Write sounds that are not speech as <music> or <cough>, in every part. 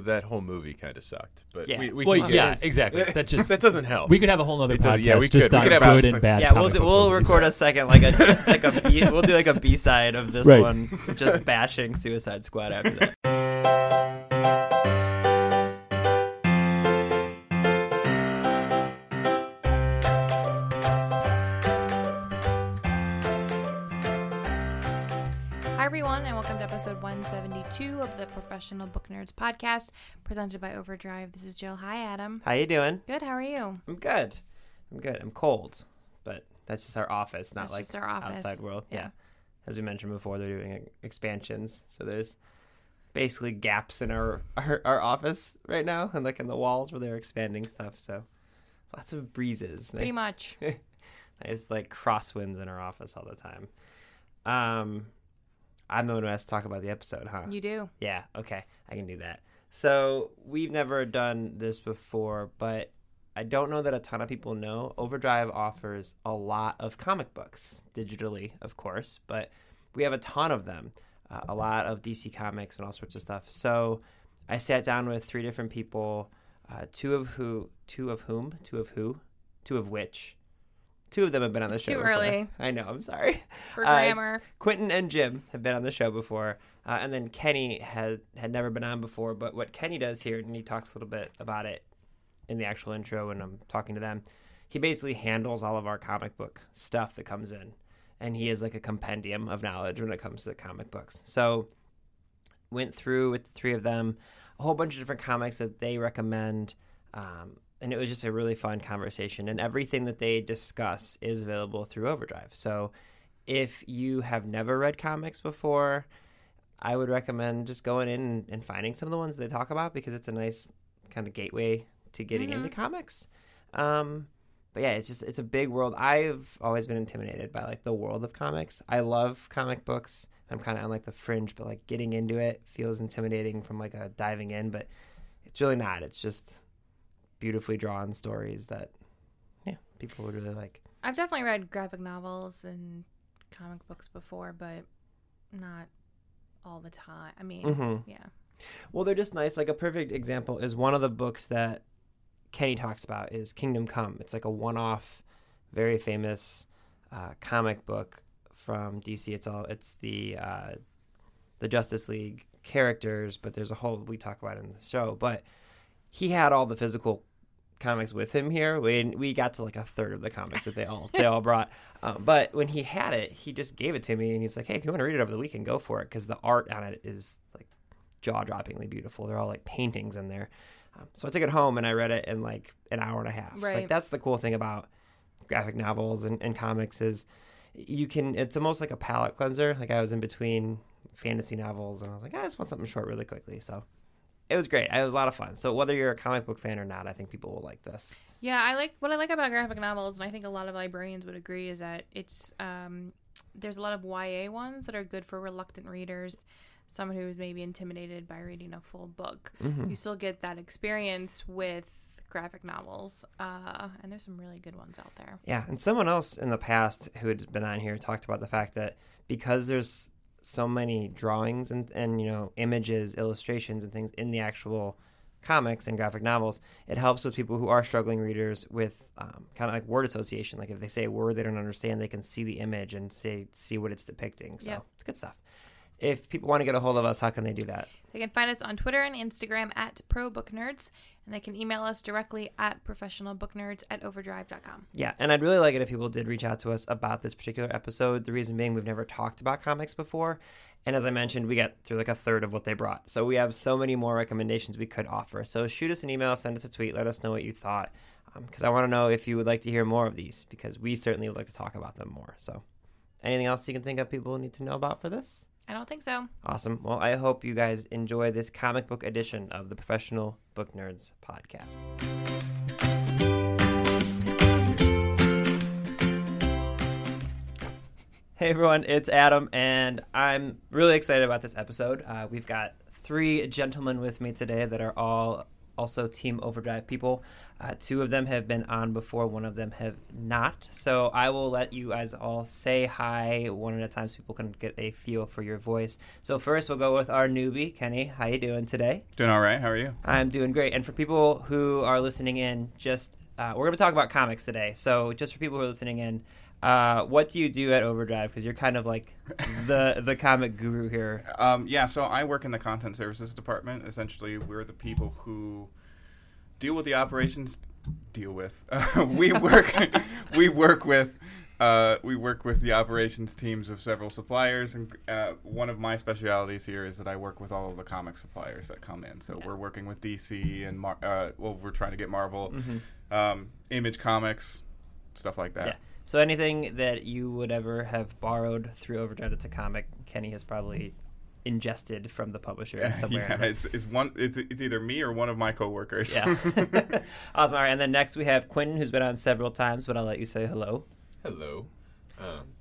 That whole movie kind of sucked, but Yeah. we, we Well, can yeah, it. exactly. That just <laughs> that doesn't help. we could have a whole other podcast yeah, we just could. We could have good and bad. Yeah, we'll do, we'll movies. record a second like a <laughs> like a B, we'll do like a B side of this Right. one, just bashing Suicide Squad after that. 172 of the Professional Book Nerds podcast, presented by Overdrive. This is Jill. Hi, Adam. How you doing? Good. How are you? I'm good. I'm good. I'm cold, but that's just our office, not That's like our office. outside world. Yeah. Yeah. As we mentioned before, they're doing expansions, so there's basically gaps in our, <laughs> our our office right now, and like in the walls where they're expanding stuff. So lots of breezes. Pretty <laughs> much. It's like crosswinds in our office all the time. Um, I'm the one who has to talk about the episode, huh? You do. Yeah, okay, I can do that. So we've never done this before, but I don't know that a ton of people know. Overdrive offers a lot of comic books digitally, of course, but we have a ton of them, uh, a lot of DC comics and all sorts of stuff. So I sat down with three different people, uh, two of who, two of whom, two of who, two of which. Two of them have been on the It's show. too before. early. <laughs> I know. I'm sorry. For Uh, grammar. Quinton and Jim have been on the show before, uh, and then Kenny had had never been on before. But what Kenny does here, and he talks a little bit about it in the actual intro when I'm talking to them, he basically handles all of our comic book stuff that comes in, and he is like a compendium of knowledge when it comes to the comic books. So went through with the three of them a whole bunch of different comics that they recommend. Um, and it was just a really fun conversation. And everything that they discuss is available through Overdrive. So if you have never read comics before, I would recommend just going in and, and finding some of the ones they talk about because it's a nice kind of gateway to getting Mhm. into comics. Um, but yeah, it's just it's a big world. I've always been intimidated by like the world of comics. I love comic books. I'm kind of on like the fringe, but like getting into it feels intimidating from like a diving in. But it's really not. It's just beautifully drawn stories that yeah people would really like. I've definitely read graphic novels and comic books before, but not all the time. I mean, mm-hmm. yeah. Well, they're just nice. Like a perfect example is one of the books that Kenny talks about is Kingdom Come. It's like a one-off, very famous uh, comic book from DC. It's all it's the uh, the Justice League characters, but there's a whole we talk about in the show. But he had all the physical comics with him here. We we got to like a third of the comics that they all they all brought. <laughs> Um, but when he had it, he just gave it to me, and he's like, "Hey, if you want to read it over the weekend, go for it," because the art on it is like jaw-droppingly beautiful. They're all like paintings in there. Um, so I took it home and I read it in like an hour and a half. Right. Like that's the cool thing about graphic novels and, and comics is you can. It's almost like a palate cleanser. Like I was in between fantasy novels and I was like, I just want something short really quickly. So it was great. It was a lot of fun. So whether you're a comic book fan or not, I think people will like this. Yeah, I like what I like about graphic novels, and I think a lot of librarians would agree, is that it's um, there's a lot of YA ones that are good for reluctant readers, someone who is maybe intimidated by reading a full book. Mm-hmm. You still get that experience with graphic novels, uh, and there's some really good ones out there. Yeah, and someone else in the past who had been on here talked about the fact that because there's so many drawings and, and you know images, illustrations, and things in the actual comics and graphic novels, it helps with people who are struggling readers with um, kind of like word association. Like if they say a word they don't understand, they can see the image and say see what it's depicting. So Yep. it's good stuff. If people want to get a hold of us, how can they do that? They can find us on Twitter and Instagram at Pro Book Nerds, and they can email us directly at professionalbooknerds at overdrive.com. Yeah, and I'd really like it if people did reach out to us about this particular episode. The reason being, we've never talked about comics before. And as I mentioned, we got through like a third of what they brought. So we have so many more recommendations we could offer. So shoot us an email, send us a tweet, let us know what you thought. Um, because I want to know if you would like to hear more of these, because we certainly would like to talk about them more. So anything else you can think of people need to know about for this? I don't think so. Awesome. Well, I hope you guys enjoy this comic book edition of the Professional Book Nerds podcast. Hey everyone, it's Adam, and I'm really excited about this episode. Uh, we've got three gentlemen with me today that are all also Team Overdrive people. Uh, two of them have been on before, one of them have not. So I will let you guys all say hi one at a time so people can get a feel for your voice. So first we'll go with our newbie, Kenny. How you doing today? Doing all right. How are you? I'm doing great. And for people who are listening in, just uh, we're going to talk about comics today. So just for people who are listening in, uh, what do you do at Overdrive? Because you're kind of like the <laughs> the comic guru here. Um, yeah, so I work in the content services department. Essentially, we're the people who deal with the operations. Deal with. Uh, <laughs> we work. <laughs> we work with. Uh, we work with the operations teams of several suppliers, and uh, one of my specialities here is that I work with all of the comic suppliers that come in. So we're working with DC and Mar- uh, well, we're trying to get Marvel, um, Image Comics, stuff like that. Yeah. So anything that you would ever have borrowed through Overdrive that's a comic, Kenny has probably ingested from the publisher in somewhere. yeah, it's, it's one. It's, it's either me or one of my coworkers. Yeah. <laughs> <laughs> awesome. All right. And then next we have Quinton, who's been on several times, but I'll let you say hello. Hello. Um,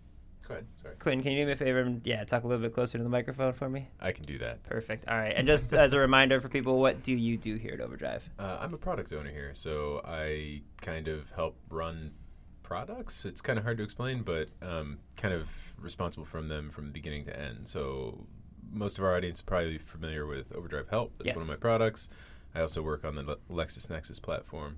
go ahead. Sorry. Quinton, can you do me a favor and yeah, talk a little bit closer to the microphone for me? I can do that. Perfect. All right. And just <laughs> as a reminder for people, what do you do here at Overdrive? Uh, I'm a product owner here, so I kind of help run products. It's kind of hard to explain, but um, kind of responsible from them from beginning to end. So most of our audience probably familiar with Overdrive Help. That's one of my products. I also work on the Le- LexisNexis platform.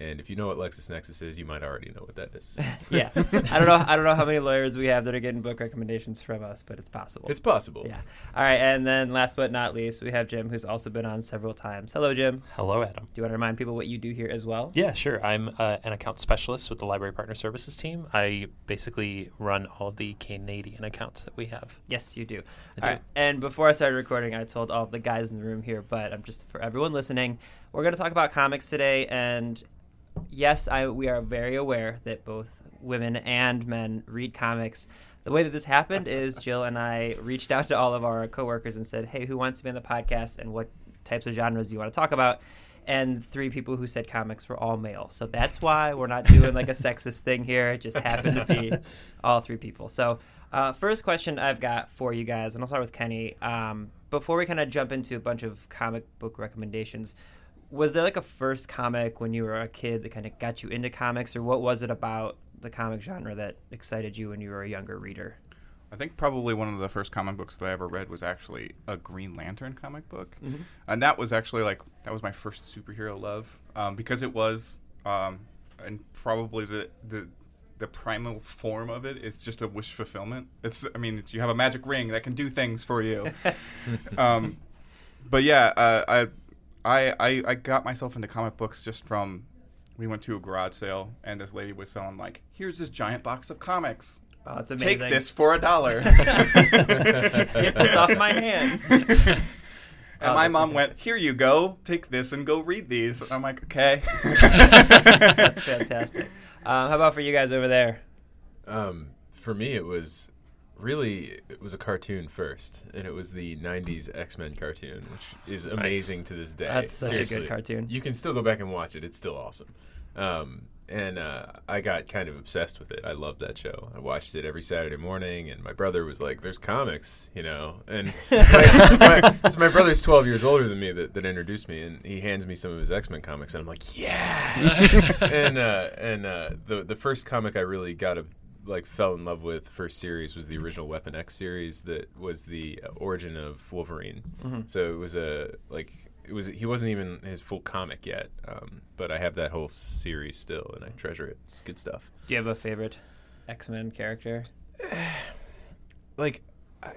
And if you know what LexisNexis is, you might already know what that is. <laughs> yeah. I don't know. I don't know how many lawyers we have that are getting book recommendations from us, but it's possible. it's possible. yeah. All right. And then last but not least, we have Jim, who's also been on several times. Hello, Jim. Hello, Adam. Do you want to remind people what you do here as well? Yeah, sure. I'm uh, an account specialist with the Library Partner Services team. I basically run all of the Canadian accounts that we have. Yes, you do. I All do. right. And before I started recording, I told all the guys in the room here, but I'm just for everyone listening, we're going to talk about comics today. And yes, I we are very aware that both women and men read comics. The way that this happened is <laughs> Jill and I reached out to all of our coworkers and said, "Hey, who wants to be on the podcast, and what types of genres do you want to talk about?" And three people who said comics were all male, so that's why we're not doing like a <laughs> sexist thing here. It just happened to be <laughs> all three people. So, uh, first question I've got for you guys, and I'll start with Kenny. Um, before we kind of jump into a bunch of comic book recommendations, was there like a first comic when you were a kid that kind of got you into comics, or what was it about the comic genre that excited you when you were a younger reader? I think probably one of the first comic books that I ever read was actually a Green Lantern comic book, Mm-hmm. and that was actually like that was my first superhero love um, because it was, um, and probably the the the primal form of it is just a wish fulfillment. It's I mean it's, you have a magic ring that can do things for you, <laughs> um, but yeah, uh, I, I I I got myself into comic books just from. We went to a garage sale, and this lady was selling like, "Here's this giant box of comics. Oh, it's amazing. Take this for a dollar." <laughs> Get this off my hands. <laughs> And Oh, my that's mom went, "Here you go. Take this and go read these." And I'm like, "Okay." <laughs> That's fantastic. Um, how about for you guys over there? Um, for me, it was really it was a cartoon first, and it was the '90s X-Men cartoon, which is amazing to this day. That's such a good cartoon. You can still go back and watch it; it's still awesome. Um, and uh, I got kind of obsessed with it. I loved that show. I watched it every Saturday morning, and my brother was like, "There's comics, you know." And <laughs> my, my, so my brother's 12 years older than me that, that introduced me, and he hands me some of his X Men comics, and I'm like, "Yes!" <laughs> and uh, and uh, the the first comic I really got a like fell in love with first series was the original Weapon X series that was the origin of Wolverine. So it was a like it was he wasn't even his full comic yet, um, but I have that whole series still and I treasure it. It's good stuff. Do you have a favorite X Men character? <sighs> Like, I,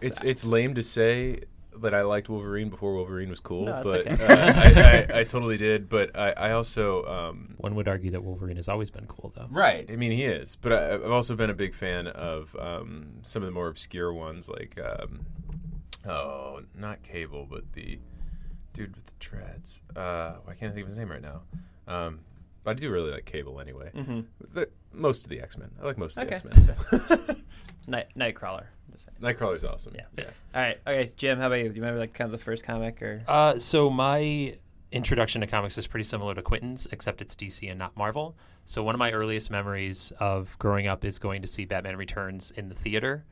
it's it's lame to say that I liked Wolverine before Wolverine was cool, No, it's but okay. uh, I, I, <laughs> I totally did. But I, I also um, One would argue that Wolverine has always been cool, though. Right. I mean, he is. But I, I've also been a big fan of um, some of the more obscure ones, like um, oh, not Cable, but the dude with the dreads. Uh, I can't think of his name right now. Um, but I do really like Cable anyway. Mm-hmm. The, most of the X Men. I like most of Okay. the X Men. <laughs> Night Nightcrawler. Just saying. Nightcrawler's awesome. Yeah. Yeah. All right. Okay, Jim. How about you? Do you remember like kind of the first comic or? Uh, so my introduction to comics is pretty similar to Quinton's, except it's DC and not Marvel. So one of my earliest memories of growing up is going to see Batman Returns in the theater.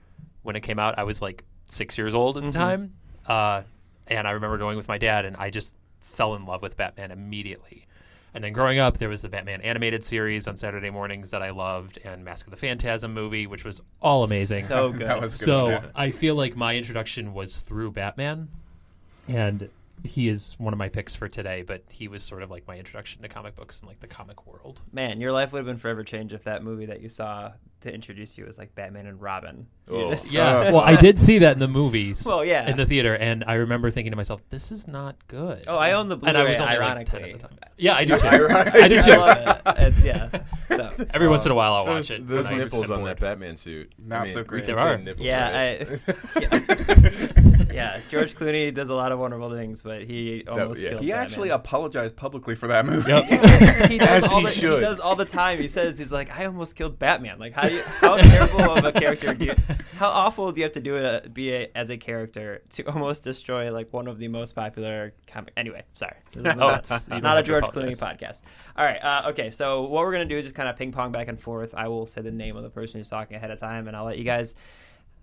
When it came out, I was like six years old at the time, uh, and I remember going with my dad, and I just fell in love with Batman immediately. And then growing up, there was the Batman animated series on Saturday mornings that I loved, and Mask of the Phantasm movie, which was all amazing. So <laughs> good. that was good. So yeah. I feel like my introduction was through Batman, and he is one of my picks for today. But he was sort of like my introduction to comic books and like the comic world. Man, your life would have been forever changed if that movie that you saw to introduce you was like Batman and Robin. Oh. You Oh. <laughs> Yeah, <laughs> well, I did see that in the movies. Well, yeah. in the theater, and I remember thinking to myself, "This is not good." Oh, I own the and I was only ironically, like 10 at the time. Yeah, I do. <laughs> Too. I do I too. love it. It's, yeah. So, Every once in a while, I'll watch it. those nipples on that Batman suit. Not so great. There are. yeah. I, yeah, <laughs> yeah. George Clooney does a lot of wonderful things, but he almost yeah. killed. He actually Batman. apologized publicly for that movie. <laughs> he does As all he the, should. does all the time. He says he's like, I almost killed Batman. Like, how do you, how terrible of a character do you, <laughs> how awful do you have to do it uh, be a, as a character to almost destroy like one of the most popular comic? Anyway, sorry, this is not, it's- don't a George. Clooney podcast. All right, uh, okay. So what we're gonna do is just kind of ping pong back and forth. I will say the name of the person who's talking ahead of time, and I'll let you guys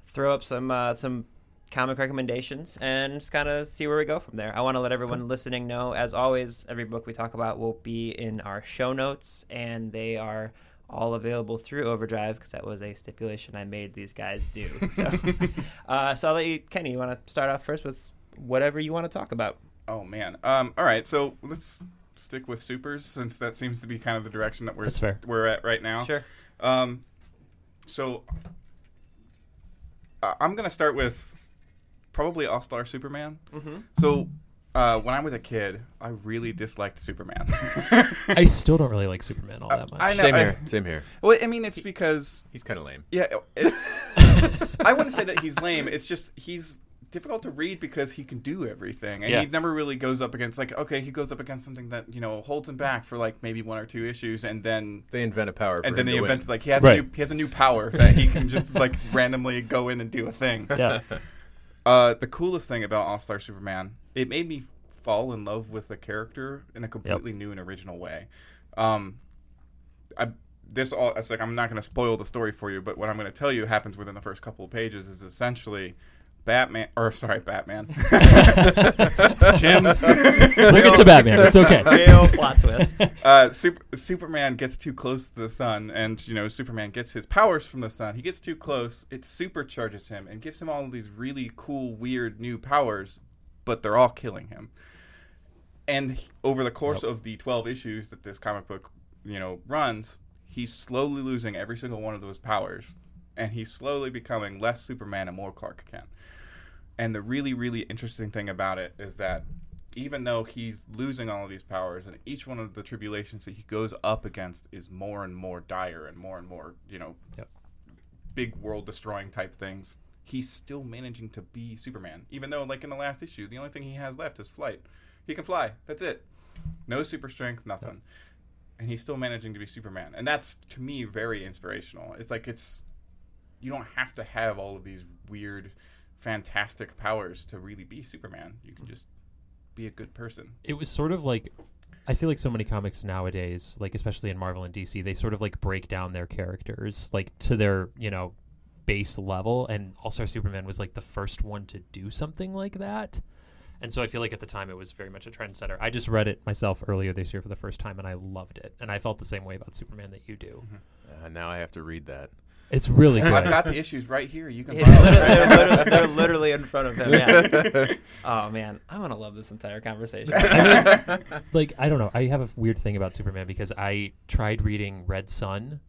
throw up some uh, some comic recommendations and just kind of see where we go from there. I want to let everyone listening know, as always, every book we talk about will be in our show notes, and they are all available through Overdrive because that was a stipulation I made these guys do. So, <laughs> <laughs> uh, so I'll let you, Kenny. You want to start off first with whatever you want to talk about? Oh man. Um. All right. So let's stick with supers since that seems to be kind of the direction that we're That's fair. we're at right now. Sure. Um. So uh, I'm gonna start with probably All Star Superman. Mm-hmm. So. Uh, when I was a kid, I really disliked Superman. <laughs> I still don't really like Superman all that much. I know. Same I- here. Same here. Well, I mean, it's because He's kind of lame. Yeah, it, <laughs> I wouldn't say that he's lame. It's just he's difficult to read because he can do everything, and Yeah. he never really goes up against like okay, he goes up against something that you know holds him back for like maybe one or two issues, and then They invent a power. For and then him they to win. invent like he has Right. a new he has a new power that he can just like randomly go in and do a thing. yeah, <laughs> Uh, the coolest thing about All Star Superman, it made me fall in love with the character in a completely new and original way. Um, I this all it's like I'm not going to spoil the story for you, but what I'm going to tell you happens within the first couple of pages is essentially Batman or sorry Batman. <laughs> Jim, we'll get to Batman. It's okay. Real plot twist. uh, Super, Superman gets too close to the sun, and you know Superman gets his powers from the sun. He gets too close, it supercharges him and gives him all of these really cool, weird new powers, but they're all killing him. And over the course of the twelve issues that this comic book, you know, runs, he's slowly losing every single one of those powers, and he's slowly becoming less Superman and more Clark Kent. And the really, really interesting thing about it is that even though he's losing all of these powers, and each one of the tribulations that he goes up against is more and more dire and more and more, you know, Yep. big world destroying type things, he's still managing to be Superman. Even though, like in the last issue, the only thing he has left is flight. He can fly. That's it. No super strength, nothing. And he's still managing to be Superman. And that's, to me, very inspirational. It's like it's. You don't have to have all of these weird, fantastic powers to really be Superman. You can just be a good person. it was sort of like I feel like so many comics nowadays, like especially in Marvel and DC, they sort of like break down their characters like to their, you know, base level and All-Star Superman was like the first one to do something like that. And so I feel like at the time it was very much a trendsetter. I just read it myself earlier this year for the first time and I loved it. And I felt the same way about Superman that you do. Uh, now I have to read that. It's really good. I've got the issues right here. You can Yeah, borrow they're, them. literally, they're literally- in front of him. Yeah. <laughs> oh man, I'm gonna love this entire conversation. <laughs> like I don't know. I have a weird thing about Superman because I tried reading Red Sun,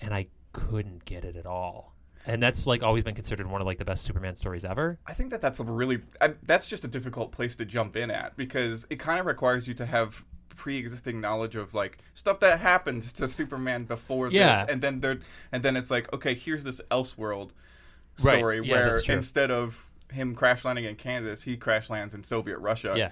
and I couldn't get it at all. And that's like always been considered one of like the best Superman stories ever. I think that that's a really I, that's just a difficult place to jump in at because it kind of requires you to have pre-existing knowledge of like stuff that happened <laughs> to Superman before Yeah. this, and then there and then it's like okay, here's this Elseworld Right. story Yeah, where instead of him crash landing in Kansas, he crash lands in Soviet Russia. Yeah.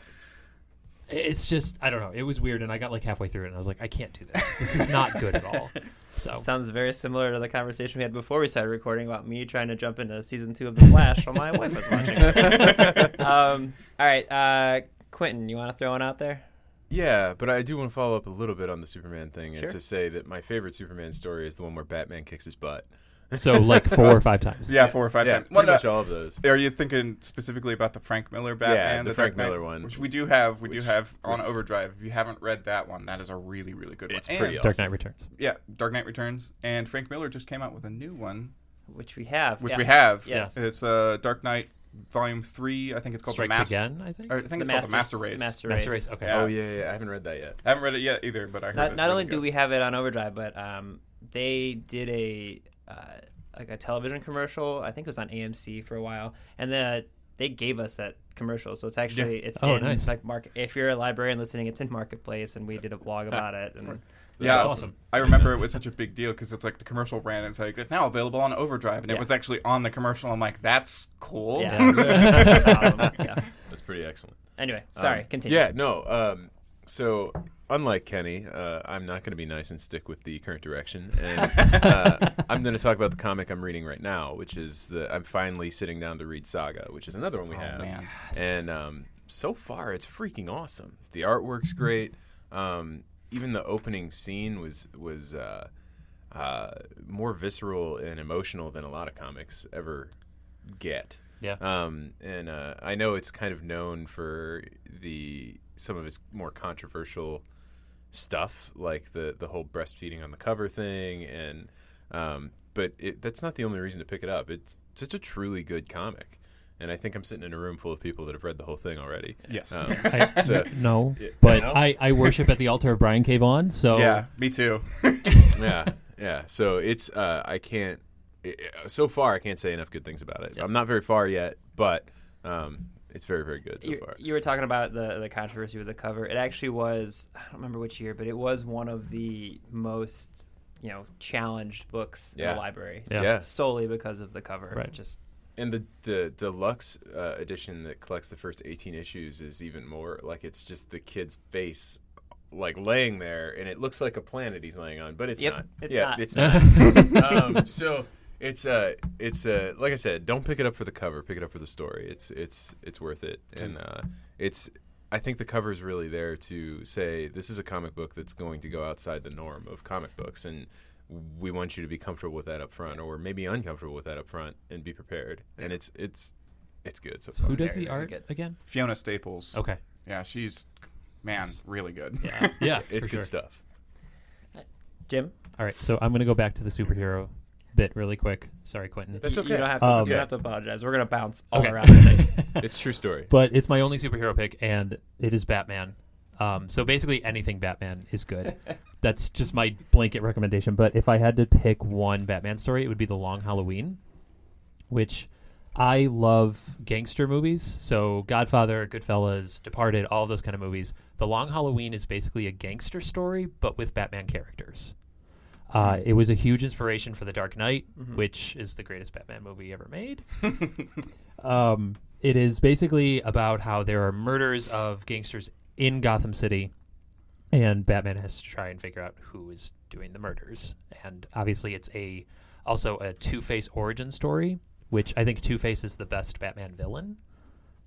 It's just I don't know. It was weird, and I got like halfway through it, and I was like, I can't do this. This is not good at all. <laughs> So Sounds very similar to the conversation we had before we started recording about me trying to jump into season two of The Flash while my wife was watching. <laughs> um, all right, uh, Quentin, you want to throw one out there? Yeah, but I do want to follow up a little bit on the Superman thing Sure. and to say that my favorite Superman story is the one where Batman kicks his butt. so like four or five times. <laughs> Yeah, four or five yeah, times. pretty Well, no, much all of those. Are you thinking specifically about the Frank Miller Batman? Yeah, the Dark Frank Knight? Miller one. which we do have. We do have on was- Overdrive. If you haven't read that one, that is a really, really good It's one. It's pretty And- Dark awesome. Knight Returns. Yeah, Dark Knight Returns, and Frank Miller just came out with a new one, Which we have. which yeah. we have. Yes. it's uh, Dark Knight Volume Three. I think it's called Strikes the Master. again. I think. Or I think The it's called the Master- Master Race. Master Master Race. Race. Okay. Yeah. Oh yeah, yeah, I haven't read that yet. I haven't read it yet either, but I heard Not, it's not really only do we have it on Overdrive, but um, they did a uh, like a television commercial. I think it was on AMC for a while, and then they gave us that commercial. So it's actually it's Oh, in nice. like market. If you're a librarian listening, it's in Marketplace, and we did a blog about it. And Yeah, That's awesome. awesome. I remember it was such a big deal because it's like the commercial ran. And it's like it's now available on Overdrive, and Yeah. it was actually on the commercial. I'm like, that's cool. yeah, <laughs> That's yeah. That's pretty excellent. Anyway, sorry, Um, continue. Yeah, no. Um, so, unlike Kenny, uh, I'm not going to be nice and stick with the current direction. And uh, <laughs> I'm going to talk about the comic I'm reading right now, which is the. I'm finally sitting down to read Saga, which is another one we Oh, have. man. And um, so far, it's freaking awesome. The artwork's great. Um, even the opening scene was was uh, uh, more visceral and emotional than a lot of comics ever get. Yeah. Um, and uh, I know it's kind of known for the some of its more controversial stuff, like the the whole breastfeeding on the cover thing, and um, but it, that's not the only reason to pick it up. It's just a truly good comic, and I think I'm sitting in a room full of people that have read the whole thing already. Yes. Um, <laughs> I, <laughs> so no, Yeah. but No? I, I worship at the altar of Brian K. Vaughan. So Yeah, me too. <laughs> yeah, yeah. So it's uh, I can't. i i- so far, I can't say enough good things about it. I'm not very far yet, but um, it's very, very good so you, far. you were talking about the the controversy with the cover. It actually was I don't remember which year, but it was one of the most you know challenged books in the library. Yeah. s- Yeah. solely because of the cover. Right. Just And the the deluxe uh, edition that collects the first 18 issues is even more like it's just the kid's face like laying there and it looks like a planet he's laying on, but it's Yep, not. it's yeah, not. it's not. <laughs> um, so it's uh it's uh like I said, don't pick it up for the cover, pick it up for the story. It's it's it's worth it. And uh it's I think the cover is really there to say this is a comic book that's going to go outside the norm of comic books and we want you to be comfortable with that up front or maybe uncomfortable with that up front and be prepared. And it's it's it's good so far. who does the very art again? Fiona Staples. Okay. Yeah, she's man, really good. yeah. <laughs> Yeah, <laughs> It's good sure. stuff. Jim, All right, so I'm going to go back to the superhero bit really quick. Sorry, Quinton. That's okay. you don't have to. Um, you don't have to apologize. We're gonna bounce all Okay. around. <laughs> It's true story. but it's my only superhero pick, and it is Batman. Um, so basically, anything Batman is good. <laughs> That's just my blanket recommendation. But if I had to pick one Batman story, it would be The Long Halloween, which I love gangster movies. So Godfather, Goodfellas, Departed, all those kind of movies. The Long Halloween is basically a gangster story, but with Batman characters. Uh, it was a huge inspiration for The Dark Knight, which is the greatest Batman movie ever made. <laughs> um, it is basically about how there are murders of gangsters in Gotham City, and Batman has to try and figure out who is doing the murders. And obviously, it's a also a Two Face origin story, which I think Two Face is the best Batman villain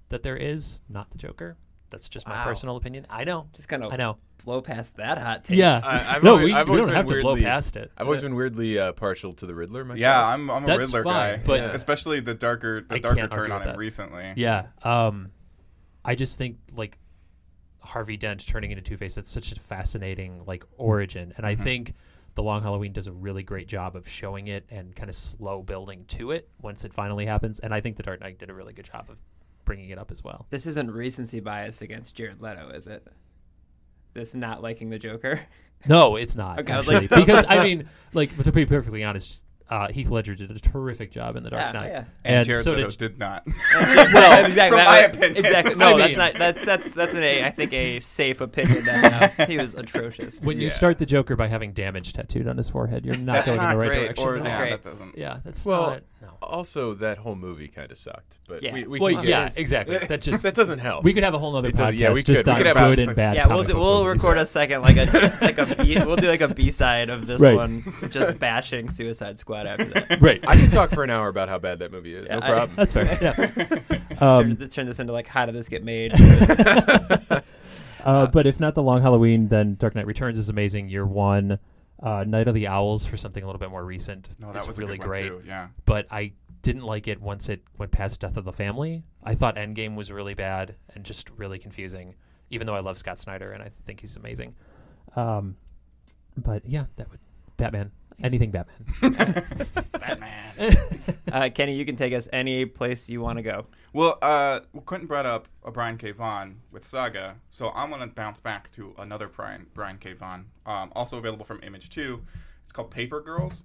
that there is, not the Joker. That's just my Wow. personal opinion. I know. Just gonna I know. blow past that hot take. Yeah. I- I've no, always- we, I've we always don't been have to blow weirdly- past it. I've always been weirdly uh, partial to the Riddler myself. Yeah, I'm, I'm a That's Riddler fine, guy, but- Yeah. especially the darker the I darker can't turn on with him that. recently. Yeah. Um, I just think like Harvey Dent turning into Two Face. That's such a fascinating like origin, and I mm-hmm. think the Long Halloween does a really great job of showing it and kind of slow building to it once it finally happens. And I think the Dark Knight did a really good job of bringing it up as well. This isn't recency bias against Jared Leto, is it? This not liking the Joker. No, it's not Okay, I was like- <laughs> because I mean, like to be perfectly honest, uh, Heath Ledger did a terrific job in the Dark Yeah, Knight, yeah. And, Jared so Leto did did not. <laughs> well, exactly. From that- my opinion. Exactly. <laughs> No, I that's mean- not. That's that's that's an a. I think a safe opinion. That uh, <laughs> he was atrocious. when you Yeah. start the Joker by having damage tattooed on his forehead, you're not That's going not in the right great. direction. Or not yeah, great. that doesn't. yeah, that's Well, not. Also, that whole movie kind of sucked. But Yeah. we, we Well, can get yeah, exactly. That just <laughs> that doesn't help. we could have a whole other It podcast. yeah, we just could. We on could have good and bad. Yeah, we'll do, we'll movies. record a second like a <laughs> like a B, we'll do like a B side of this Right. one, just bashing Suicide Squad after that. <laughs> Right. I can talk for an hour about how bad that movie is. Yeah, no I- problem. That's fair. Yeah. turn, Um, this- turn this into like how did this get made? uh, but if not the Long Halloween, then Dark Knight Returns is amazing. Year one, uh, Night of the Owls for something a little bit more recent. No, that was a really great. too, Yeah. But I didn't like it once it went past Death of the Family. I thought Endgame was really bad and just really confusing. Even though I love Scott Snyder and I think he's amazing. Um, but yeah, that would Batman. Anything Batman. <laughs> Batman. uh, Kenny, you can take us any place you want to go. Well, uh, well, Quinton brought up a Brian K. Vaughan with Saga, so I'm gonna bounce back to another Brian Brian K. Vaughan, um, also available from Image Two. It's called Paper Girls.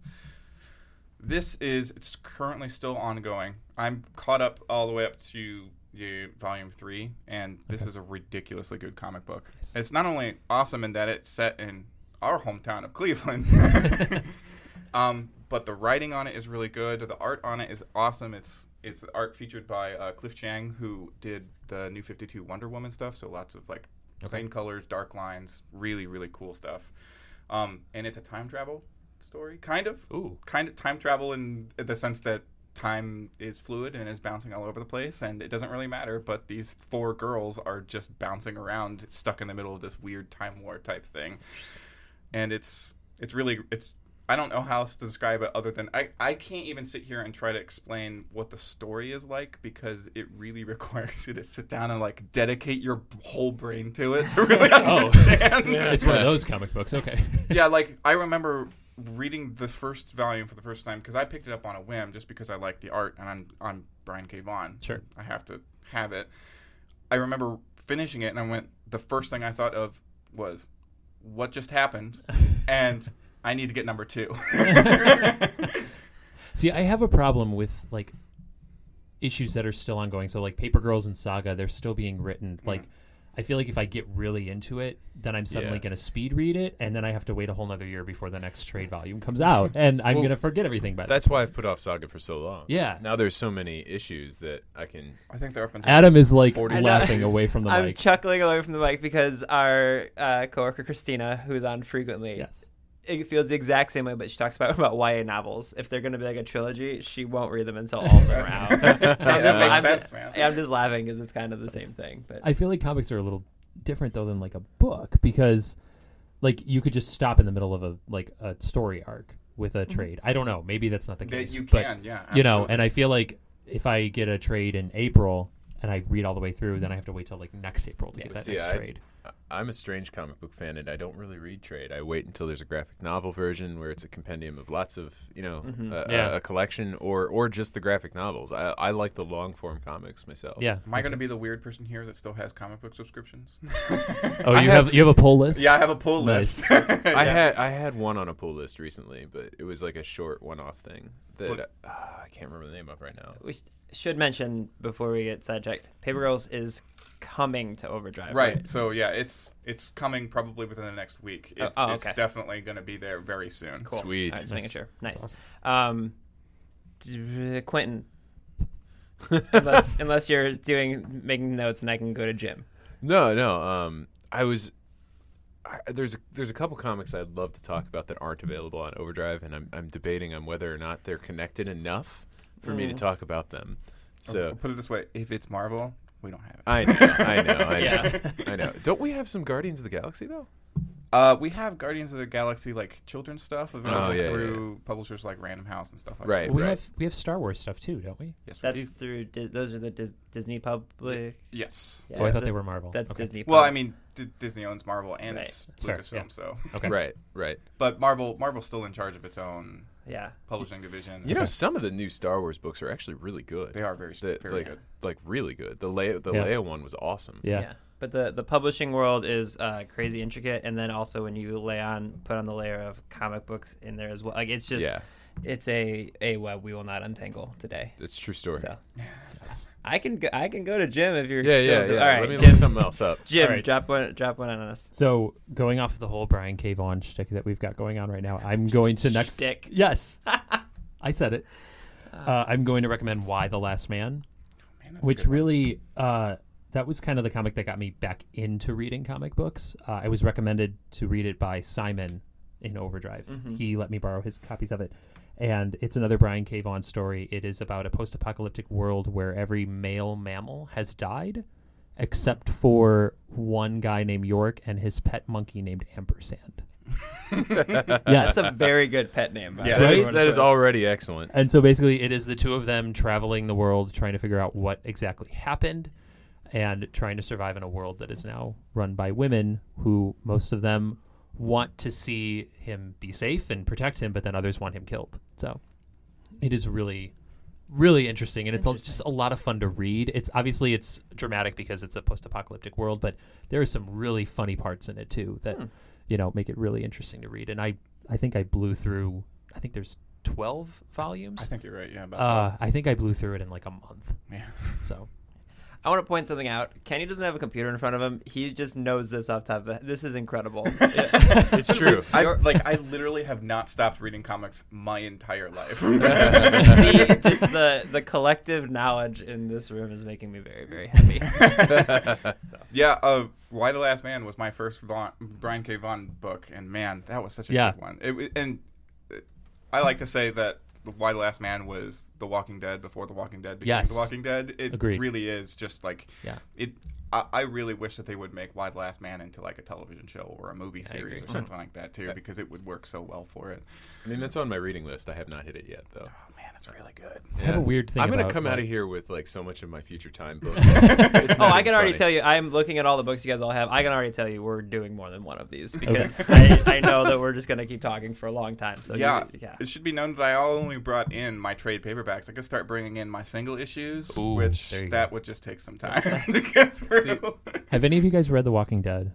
This is it's currently still ongoing. I'm caught up all the way up to the volume three, and this is a ridiculously good comic book. It's not only awesome in that it's set in our hometown of Cleveland, <laughs> <laughs> um, but the writing on it is really good. The art on it is awesome. It's it's the art featured by uh, Cliff Chiang, who did the New Fifty Two Wonder Woman stuff. So lots of like plain colors, dark lines, really really cool stuff. Um, and it's a time travel story, kind of Ooh. kind of time travel in the sense that time is fluid and is bouncing all over the place and it doesn't really matter but these four girls are just bouncing around stuck in the middle of this weird time war type thing and it's it's really it's I don't know how else to describe it other than I, I can't even sit here and try to explain what the story is like because it really <laughs> requires you to sit down and like dedicate your whole brain to it to really <laughs> oh, understand. It's one of those comic books. Okay. <laughs> yeah, like I remember reading the first volume for the first time because I picked it up on a whim just because I like the art and I'm I'm Brian K. Vaughan. Sure. I have to have it. I remember finishing it and I went. The first thing I thought of was, "What just happened?" and <laughs> I need to get number two. <laughs> See, I have a problem with like issues that are still ongoing. So like Paper Girls and Saga, they're still being written. Like mm. I feel like if I get really into it, then I'm suddenly Yeah. going to speed read it, and then I have to wait a whole nother year before the next trade volume comes out, and I'm Well, going to forget everything by then. That's why I've put off Saga for so long. Yeah. Now there's so many issues that I can. I think they're up until Adam is like 40 laughing away from the I'm mic. chuckling away from the mic because our uh, coworker Christina, who's on frequently, yes. It feels the exact same way, but she talks about <laughs> about YA novels. If they're going to be like a trilogy, she won't read them until all of them are <laughs> out. <laughs> so I'm just, makes I'm, sense, man. I'm just laughing because it's kind of the same thing. But I feel like comics are a little different though than like a book because like you could just stop in the middle of a like a story arc with a mm-hmm. trade. I don't know. Maybe that's not the That case. you but, can, yeah, You know, and I feel like if I get a trade in April and I read all the way through, then I have to wait till like next April to get that See, next I- trade. I'm a strange comic book fan, and I don't really read trade. I wait until there's a graphic novel version where it's a compendium of lots of, you know, Mm-hmm. a, Yeah. a, a collection, or or just the graphic novels. I, I like the long form comics myself. Yeah. Am I going to be the weird person here that still has comic book subscriptions? <laughs> <laughs> Oh, you have, have- you have a pull list? yeah, I have a pull Nice. list. <laughs> I had I had one on a pull list recently, but it was like a short one off thing that But- uh, I can't remember the name of right now. we should mention before we get sidetracked, Paper Girls is coming to Overdrive. Right. So yeah, it's it's coming probably within the next week. It, Oh, oh, it's definitely going to be there very soon. Cool. Sweet. All right, just making Nice. sure. Nice. That's Um, Quinton, <laughs> unless unless you're doing making notes and I can go to Jim. No, no. Um, I was. I, there's a, there's a couple comics I'd love to talk about that aren't available on Overdrive, and I'm I'm debating on whether or not they're connected enough for me to talk about them. I'll So put it this way: if it's Marvel, we don't have it. I know, I know, I <laughs> know, Yeah. I know. Don't we have some Guardians of the Galaxy though? Uh, we have Guardians of the Galaxy like children's stuff available Oh, yeah, yeah, through publishers like Random House and stuff like Right. that. we have we have Star Wars stuff too, don't we? Yes, we That's do. through Di- those are the Dis- Disney public. Yes. Yeah, oh, I thought the- they were Marvel. That's Okay. Disney. Well, pub- I mean, D- Disney owns Marvel and Right. That's fair, Lucasfilm, yeah. so Okay. Right, right. but Marvel Marvel's still in charge of its own yeah. publishing division. You know, some of the new Star Wars books are actually really good. they are very The- very like, good. like really good. The Leia, the Yeah. Leia one was awesome. Yeah. But the the publishing world is uh, crazy intricate, and then also when you lay on put on the layer of comic books in there as well, like it's just yeah, it's a a web we will not untangle today. it's a true story. So I can go, I can go to Jim if you're Yeah, still yeah, do- yeah. All right, Let me Jim. look something else up. Jim, All right. drop one drop one on us. So going off of the whole Brian K. Vaughan shtick that we've got going on right now, I'm <laughs> going to next. Shtick. Yes, <laughs> I said it. Uh, I'm going to recommend Y the Last Man, Man, which really uh, that was kind of the comic that got me back into reading comic books. Uh, I was recommended to read it by Simon in Overdrive. He let me borrow his copies of it. And it's another Brian K. Vaughan story. It is about a post apocalyptic world where every male mammal has died, except for one guy named Yorick and his pet monkey named Ampersand. <laughs> That's a very good pet name. by Yeah, right? that is already excellent. And so basically, it is the two of them traveling the world, trying to figure out what exactly happened, and trying to survive in a world that is now run by women who most of them want to see him be safe and protect him, but then others want him killed. So it is really, really interesting, and it's just a lot of fun to read. It's obviously it's dramatic because it's a post-apocalyptic world, but there are some really funny parts in it too that you know make it really interesting to read. And I, I think I blew through. I think there's twelve volumes. I think you're right. Yeah, about Uh, I think I blew through it in like a month. Yeah. So I want to point something out. Kenny doesn't have a computer in front of him. He just knows this off top. of This is incredible. <laughs> It's true. <laughs> I like. I literally have not stopped reading comics my entire life. <laughs> the, just the the collective knowledge in this room is making me very very happy. yeah. Uh, Y the Last Man was my first Vaughan, Brian K. Vaughan book, and man, that was such a Yeah. good one. It, and uh, I like to say that Y the Last Man was The Walking Dead before The Walking Dead became Yes. The Walking Dead. It Agreed. really is just like yeah, it. I, I really wish that they would make Y the Last Man into like a television show or a movie I series or mm-hmm. something like that too, because it would work so well for it. I mean, that's on my reading list. I have not hit it yet, though. Ah, Man, it's really good. I have a weird thing. I'm gonna about, come out of here with like so much of my future time books. <laughs> It's <laughs> Oh, I can already funny. tell you. I'm looking at all the books you guys all have. I can already tell you we're doing more than one of these because <laughs> I, I know that we're just gonna keep talking for a long time. So you- yeah, yeah. It should be known that I only brought in my trade paperbacks. I could start bringing in my single issues, Ooh, which there you that go. would just take some time to get through. Have any of you guys read The Walking Dead?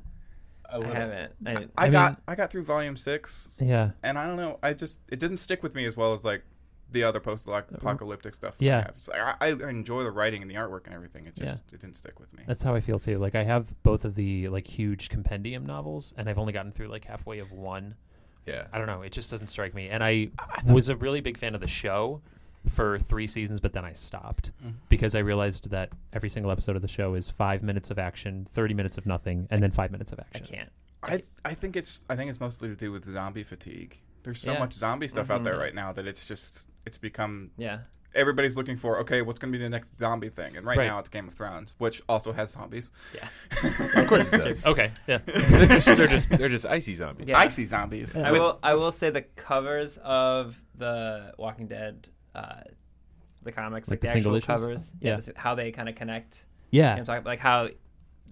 I haven't. I, I, I got I got through volume six, Yeah, and I don't know. I just it doesn't stick with me as well as like the other post-apocalyptic stuff. That Yeah. I, have. It's like, I, I enjoy the writing and the artwork and everything. It just Yeah. it didn't stick with me. that's how I feel too. Like I have both of the like huge compendium novels, and I've only gotten through like halfway of one. Yeah. I don't know. It just doesn't strike me. And I was a really big fan of the show for three seasons, but then I stopped Mhm. because I realized that every single episode of the show is five minutes of action, thirty minutes of nothing, and then five minutes of action. I can't. I I think it's I think it's mostly to do with zombie fatigue. There's so Yeah. much zombie stuff out there Mhm. right now that it's just it's become Yeah. everybody's looking for okay what's going to be the next zombie thing and right, Right. now it's Game of Thrones which also has zombies. Yeah. <laughs> Of course it does. <laughs> Okay, yeah. <laughs> they're, just, they're just they're just icy zombies. Yeah. Icy zombies. I will. I will say the covers of the Walking Dead, uh, the comics, Like like, the the, actual issues? covers. Yeah. this- how they kind of connect. Yeah. You know, talk- like how.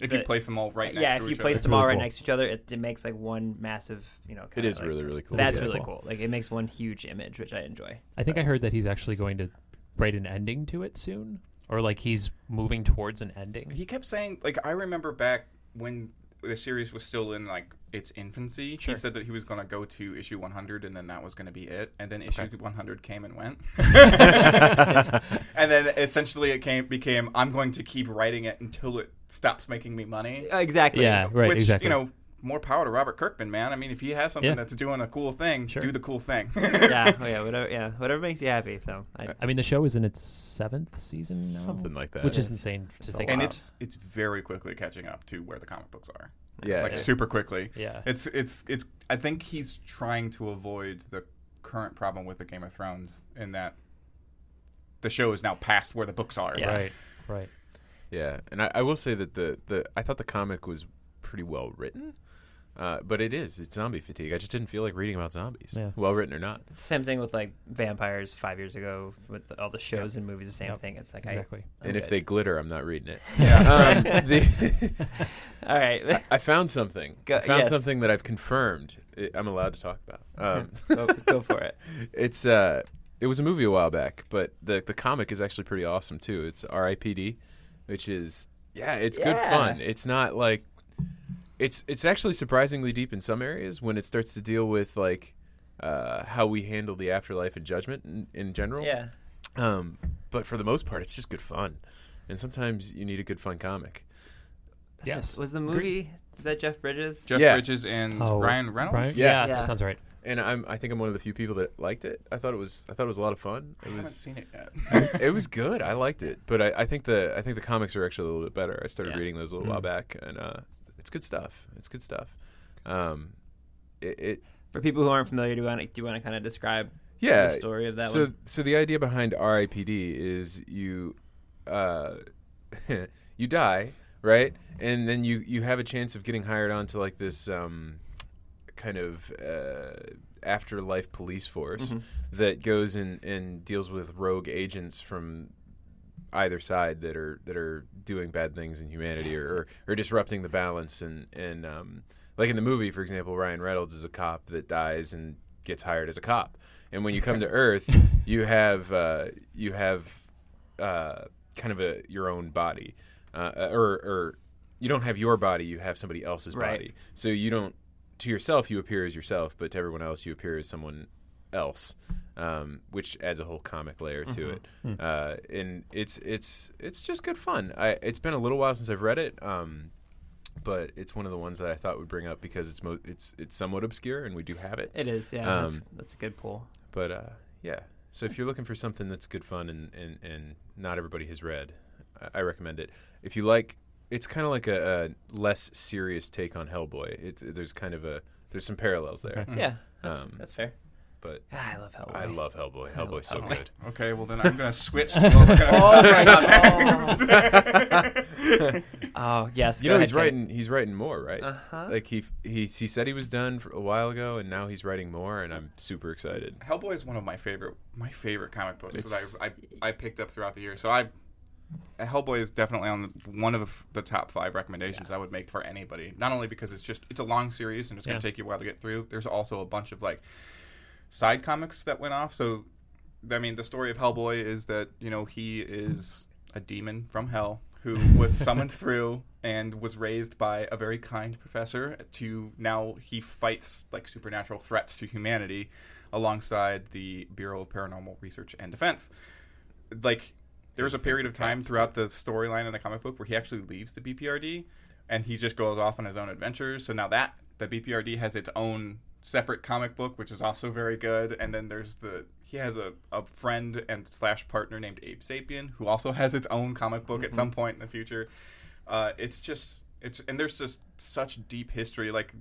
If you place them all right next yeah, to if each you place other. them Really all right cool. next to each other, it, it makes like one massive. You know, It is like- really really cool. That's Yeah. really Cool. cool. Like it makes one huge image, which I enjoy. I think I heard that he's actually going to write an ending to it soon, or like he's moving towards an ending. He kept saying like I remember back when the series was still in like its infancy. Sure. He said that he was going to go to issue 100 and then that was going to be it. And then issue 100 came and went. <laughs> and then essentially it came became I'm going to keep writing it until it stops making me money. Exactly. Yeah, right, Which exactly. you know, more power to Robert Kirkman, man. I mean, if he has something Yeah. that's doing a cool thing, Sure. do the cool thing. <laughs> <laughs> yeah. Oh, yeah. Whatever. Yeah. Whatever makes you happy. So. I, I mean, the show is in its seventh season now, Something like that. which is insane to it's a think. and about. it's it's very quickly catching up to where the comic books are. yeah. like yeah. super quickly. yeah, It's it's it's. I think he's trying to avoid the current problem with the Game of Thrones in that the show is now past where the books are. Yeah. right, right. Yeah, and I, I will say that the, the I thought the comic was pretty well written, uh, but it is it's zombie fatigue. I just didn't feel like reading about zombies, Yeah. well written or not. It's the same thing with like vampires five years ago with all the shows and movies. The same Yep. thing. It's like Exactly. I. I'm and if they glitter, I'm not reading it. <laughs> Yeah. Um, <laughs> the, <laughs> All right. I found something. Go- I found yes. something that I've confirmed. i I'm allowed to talk about. Um, go, go for it. it's uh, it was a movie a while back, but the the comic is actually pretty awesome too. It's R.I.P.D., which is yeah, it's good fun. It's not like it's it's actually surprisingly deep in some areas when it starts to deal with like uh, how we handle the afterlife and judgment in, in general. Yeah. Um, but for the most part, it's just good fun, and sometimes you need a good fun comic. Yes. Was the movie? Was that Jeff Bridges? Jeff Yeah. Bridges and Oh, Ryan Reynolds. Brian? Yeah. Yeah, Yeah. that sounds right. and I'm I think I'm one of the few people that liked it. I thought it was I thought it was a lot of fun. I It haven't was seen it yet. <laughs> it was good. I liked it, but I, I think the I think the comics are actually a little bit better. I started Yeah. reading those a little while back, and uh, it's good stuff. It's good stuff. Um, it, it For people who aren't familiar, do you want to, do you want to kind of describe yeah. the story of that so one? so the idea behind RIPD is you uh, <laughs> you die right, and then you you have a chance of getting hired onto like this um, kind of uh, afterlife police force Mm-hmm. that goes and, and deals with rogue agents from either side that are that are doing bad things in humanity or, or, disrupting the balance. And and um, like in the movie for example Ryan Reynolds is a cop that dies and gets hired as a cop. And when you come to Earth <laughs> you have uh, you have uh, kind of a your own body uh, or or you don't have your body you have somebody else's Right. body. So you don't to yourself you appear as yourself but to everyone else you appear as someone else um, which adds a whole comic layer to it. Uh, and it's it's it's just good fun. I, it's been a little while since I've read it um, but it's one of the ones that I thought would bring up because it's mo- it's it's somewhat obscure and we do have it. It is, yeah. that's, Um, that's a good pull. but uh, yeah. So if you're looking for something that's good fun and, and, and not everybody has read I, I recommend it. If you like it's kind of like a, a less serious take on Hellboy. It's there's kind of a there's some parallels there. <laughs> Yeah, that's, Um, that's fair. But Ah, I love Hellboy. I love Hellboy Hellboy's so Hellboy. good Okay, well then I'm gonna switch to what we're gonna talk about next. Oh yes, you go know ahead, he's Ken. writing he's writing more right Uh-huh. like he he he said he was done for a while ago and now he's writing more and I'm super excited Hellboy is one of my favorite my favorite comic books It's- that I, I I picked up throughout the year. So I Hellboy is definitely on the, one of the top five recommendations I would make for anybody. Not only because it's just it's a long series and it's going to take you a while to get through. There's also a bunch of like side comics that went off. So I mean, the story of Hellboy is that you know he is a demon from hell who was <laughs> summoned through and was raised by a very kind professor to now he fights like supernatural threats to humanity alongside the Bureau of Paranormal Research and Defense. Like there was a period of time throughout the storyline in the comic book where he actually leaves the BPRD and he just goes off on his own adventures. So now that the BPRD has its own separate comic book, which is also very good. And then there's the he has a, a friend and slash partner named Abe Sapien who also has its own comic book at some point in the future. Uh, it's just it's and there's just such deep history. Like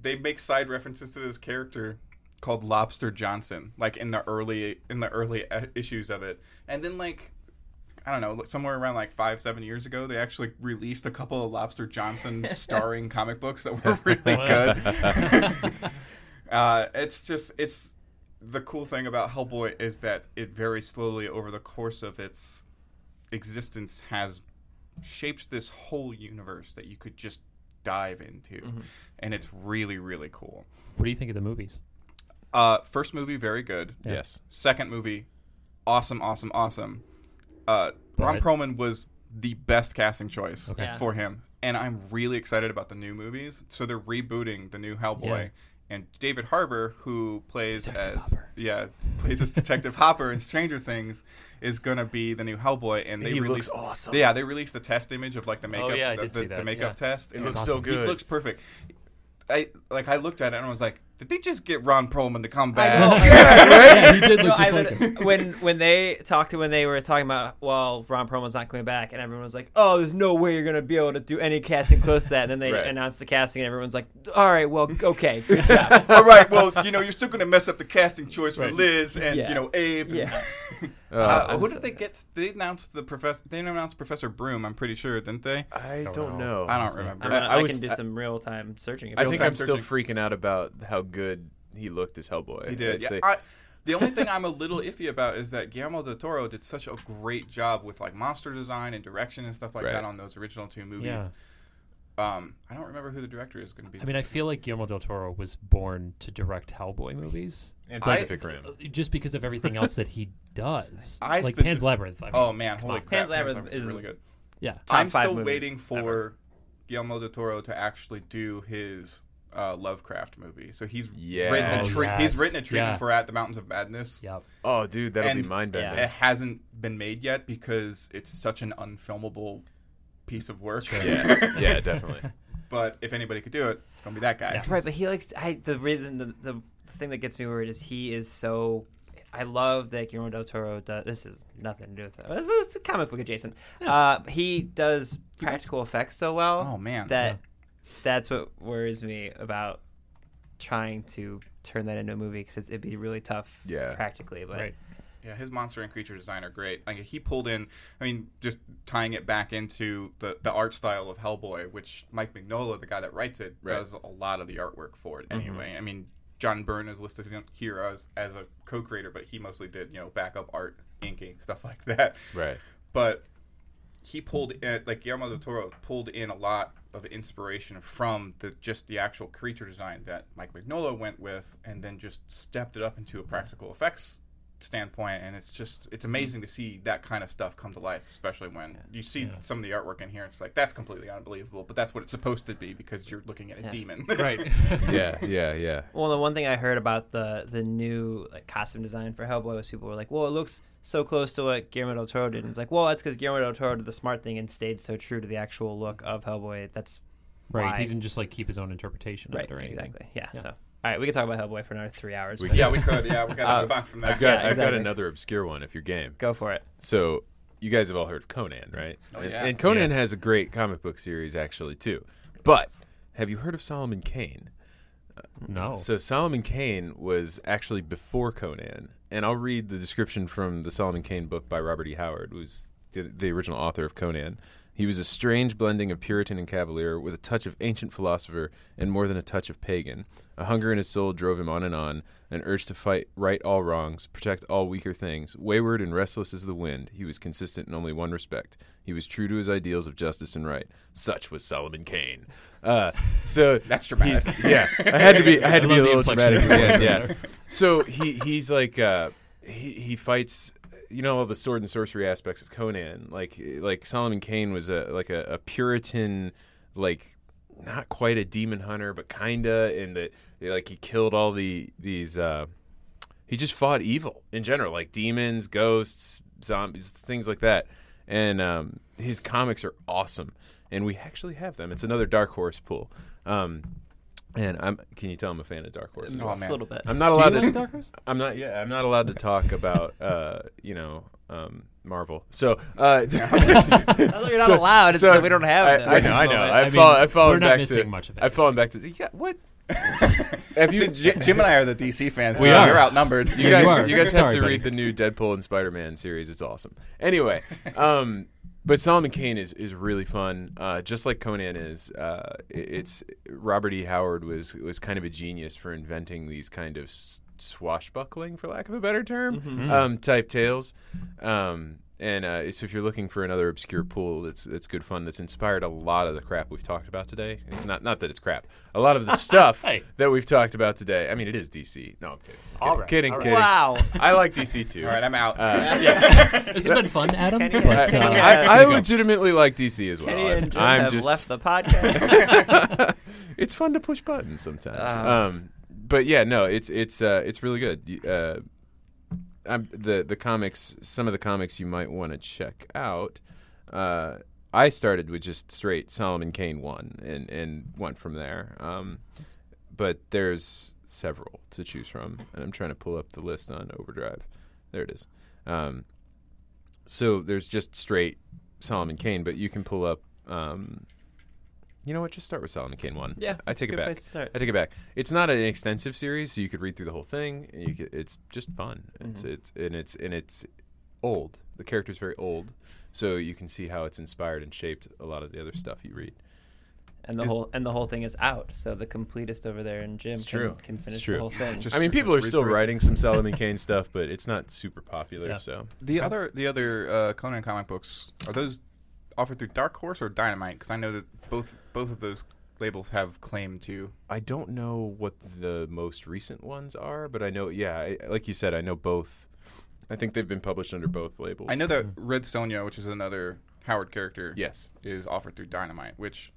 they make side references to this character called Lobster Johnson, like in the early in the early issues of it, and then like I don't know, somewhere around like five seven years ago, they actually released a couple of Lobster Johnson <laughs> starring comic books that were really good. <laughs> uh, it's just it's the cool thing about Hellboy is that it very slowly over the course of its existence has shaped this whole universe that you could just dive into, and it's really really cool. What do you think of the movies? Uh, first movie very good. Yeah. yes Second movie, awesome, awesome, awesome. Uh, Ron But- Perlman was the best casting choice Okay. Yeah. for him, and I'm really excited about the new movies. So they're rebooting the new Hellboy, Yeah. and David Harbour, who plays Detective as Hopper. yeah <laughs> plays as Detective Hopper in Stranger Things, is gonna be the new Hellboy. And they He looks released awesome. Yeah, they released the test image of like the makeup. Oh, yeah, I the, did the, see the makeup yeah. test. it looks it's so good. He looks perfect. I like I looked at it and I was like, did they just get Ron Perlman to come back? know. <laughs> yeah, he did No, look I just like him. when when they talked to when they were talking about well Ron Perlman's not coming back and everyone was like oh there's no way you're gonna be able to do any casting close to that and then they Right. announced the casting and everyone's like all right well okay good <laughs> job All right, well, you know, you're still going to mess up the casting choice for Right. Liz and Yeah. you know Abe. yeah <laughs> uh, Uh, who did they get? They announced the professor. They announced Professor Broom. I'm pretty sure, didn't they? I Don't don't know. know I don't remember. I'm I- I I, was- can do I- some real time searching I think I'm still freaking out about how good he looked as Hellboy. He did. I'd Yeah. I, the only thing I'm a little iffy about is that Guillermo del Toro did such a great job with like monster design and direction and stuff like Right. that on those original two movies. Yeah. Um, I don't remember who the director is going to be. I mean, I feel like Guillermo del Toro was born to direct Hellboy movies, and I- Pacific Rim. just because of everything else that he does. <laughs> I like specif- Pan's Labyrinth. I mean, oh man, come holy on. crap! Pan's Labyrinth is- really good. Yeah, Top I'm five still waiting for ever. Guillermo del Toro to actually do his uh, Lovecraft movie. So he's Yes. written a tre- Yes. he's written a treatment Yeah. for At the Mountains of Madness. Yep. Oh, dude, that'll And- be mind bending. It hasn't been made yet because it's such an unfilmable piece of work. Yeah, <laughs> yeah, definitely. But if anybody could do it, it's gonna be that guy. right but he likes I the reason the, the thing that gets me worried is he is so. I love that Guillermo del Toro does. This is nothing to do with it. This is a comic book adjacent. Uh, he does practical effects so well. Oh, man. that that's what worries me about trying to turn that into a movie because it'd be really tough Yeah. practically. But Right. Yeah, his monster and creature design are great. Like he pulled in, I mean, just tying it back into the, the art style of Hellboy, which Mike Mignola, the guy that writes it, Right. does a lot of the artwork for it mm-hmm. anyway. I mean, John Byrne is listed here as, as a co-creator, but he mostly did, you know, backup art, inking, stuff like that. Right. But he pulled in, like Guillermo del Toro pulled in a lot of inspiration from the just the actual creature design that Mike Mignola went with, and then just stepped it up into a practical effects standpoint. And it's just it's amazing to see that kind of stuff come to life, especially when you see some of the artwork in here. It's like that's completely unbelievable, but that's what it's supposed to be because you're looking at a Yeah. demon. <laughs> Right. <laughs> Yeah, yeah, yeah. Well, the one thing I heard about the the new like costume design for Hellboy was people were like, "Well, it looks so close to what Guillermo del Toro did." And it's like, "Well, that's because Guillermo del Toro did the smart thing and stayed so true to the actual look of Hellboy." That's Right. why. He didn't just like keep his own interpretation right, of it or anything. exactly. Yeah, Yeah. So, all right, we can talk about Hellboy for another three hours. We but yeah, we could. Yeah, we got to Uh, move on from that. I've got Yeah, I've got another obscure one if you're game. go for it. So you guys have all heard of Conan, right? Oh, and, yeah. and Conan Yes. has a great comic book series actually too. But have you heard of Solomon Kane? No. So Solomon Kane was actually before Conan, and I'll read the description from the Solomon Kane book by Robert E. Howard, who's the, the original author of Conan. He was a strange blending of Puritan and Cavalier, with a touch of ancient philosopher and more than a touch of pagan. A hunger in his soul drove him on and on, an urge to fight, right all wrongs, protect all weaker things. Wayward and restless as the wind, he was consistent in only one respect. He was true to his ideals of justice and right. Such was Solomon Kane. Uh, so <laughs> That's dramatic. he's- Yeah, I had to be. I had to I be a little dramatic. of your at the voice end, there. yeah. <laughs> So he he's like uh, he he fights. You know all the sword and sorcery aspects of Conan. Like like Solomon Kane was a like a, a Puritan, like not quite a demon hunter, but kinda. In that like he killed all the these. Uh, he just fought evil in general, like demons, ghosts, zombies, things like that. And um, his comics are awesome, and we actually have them. It's another Dark Horse pool. Um, and I'm. Can you tell I'm a fan of Dark Horse? Oh, Just man. a little bit. I'm not Do allowed you to. like Dark Horse? I'm not. Yeah, I'm not allowed to talk about. Uh, you know, um, Marvel. So. Uh, <laughs> you're not so- allowed. It's so that we don't have I, them. I know. I know. I've, I fall, I've fallen back to. much of it. I've fallen back to. Yeah. What? <laughs> have So you? J- Jim and I are the DC fans. We so are. You're outnumbered. You Yeah, guys, you you guys have Sorry, to buddy. read the new Deadpool and Spider-Man series. It's awesome. Anyway, <laughs> um, but Solomon Kane is is really fun. Uh, just like Conan is. Uh, it's Robert E. Howard was was kind of a genius for inventing these kind of swashbuckling, for lack of a better term, Mm-hmm. um, type tales. Um, and uh, so, if you're looking for another obscure pool that's that's good fun, that's inspired a lot of the crap we've talked about today. It's not not that it's crap. A lot of the <laughs> stuff Hey. that we've talked about today. I mean, it is DC. No, I'm kidding. Kidding, All right, kidding, all right. kidding. Wow. I like DC too. All right, I'm out. Uh, <laughs> yeah, It's been fun, Adam. Kenny- but, uh, I, I Here we go. legitimately like DC as well. Kenny and Jim I'm have just left the <laughs> podcast. it's fun to push buttons sometimes. Ah. um, but yeah, no, it's it's uh, it's really good. I'm, the the comics, some of the comics you might want to check out. Uh, I started with just straight Solomon Kane one and and went from there. Um, but there's several to choose from, and I'm trying to pull up the list on Overdrive. There it is. Um, so there's just straight Solomon Kane, but you can pull up. Um, you know what? Just start with Solomon Kane one. Yeah, I take it back. place to start. I take it back. It's not an extensive series, so you could read through the whole thing. And you could, it's just fun. It's Mhm. it's and it's and it's old. The character's very old, so you can see how it's inspired and shaped a lot of the other stuff you read. and the Is- whole and the whole thing is out. So the completest over there in Jim can, true. can finish true. the whole thing. Just- I mean, people are still writing some Solomon Kane stuff, but it's not super popular. Yeah. So The other the other uh, Conan comic books are those offered through Dark Horse or Dynamite? Because I know that both both of those labels have claim to. I don't know what the most recent ones are, but I know, yeah, I, like you said, I know both. I think they've been published under both labels. I know that Red Sonja, which is another Howard character, Yes, is offered through Dynamite. Which,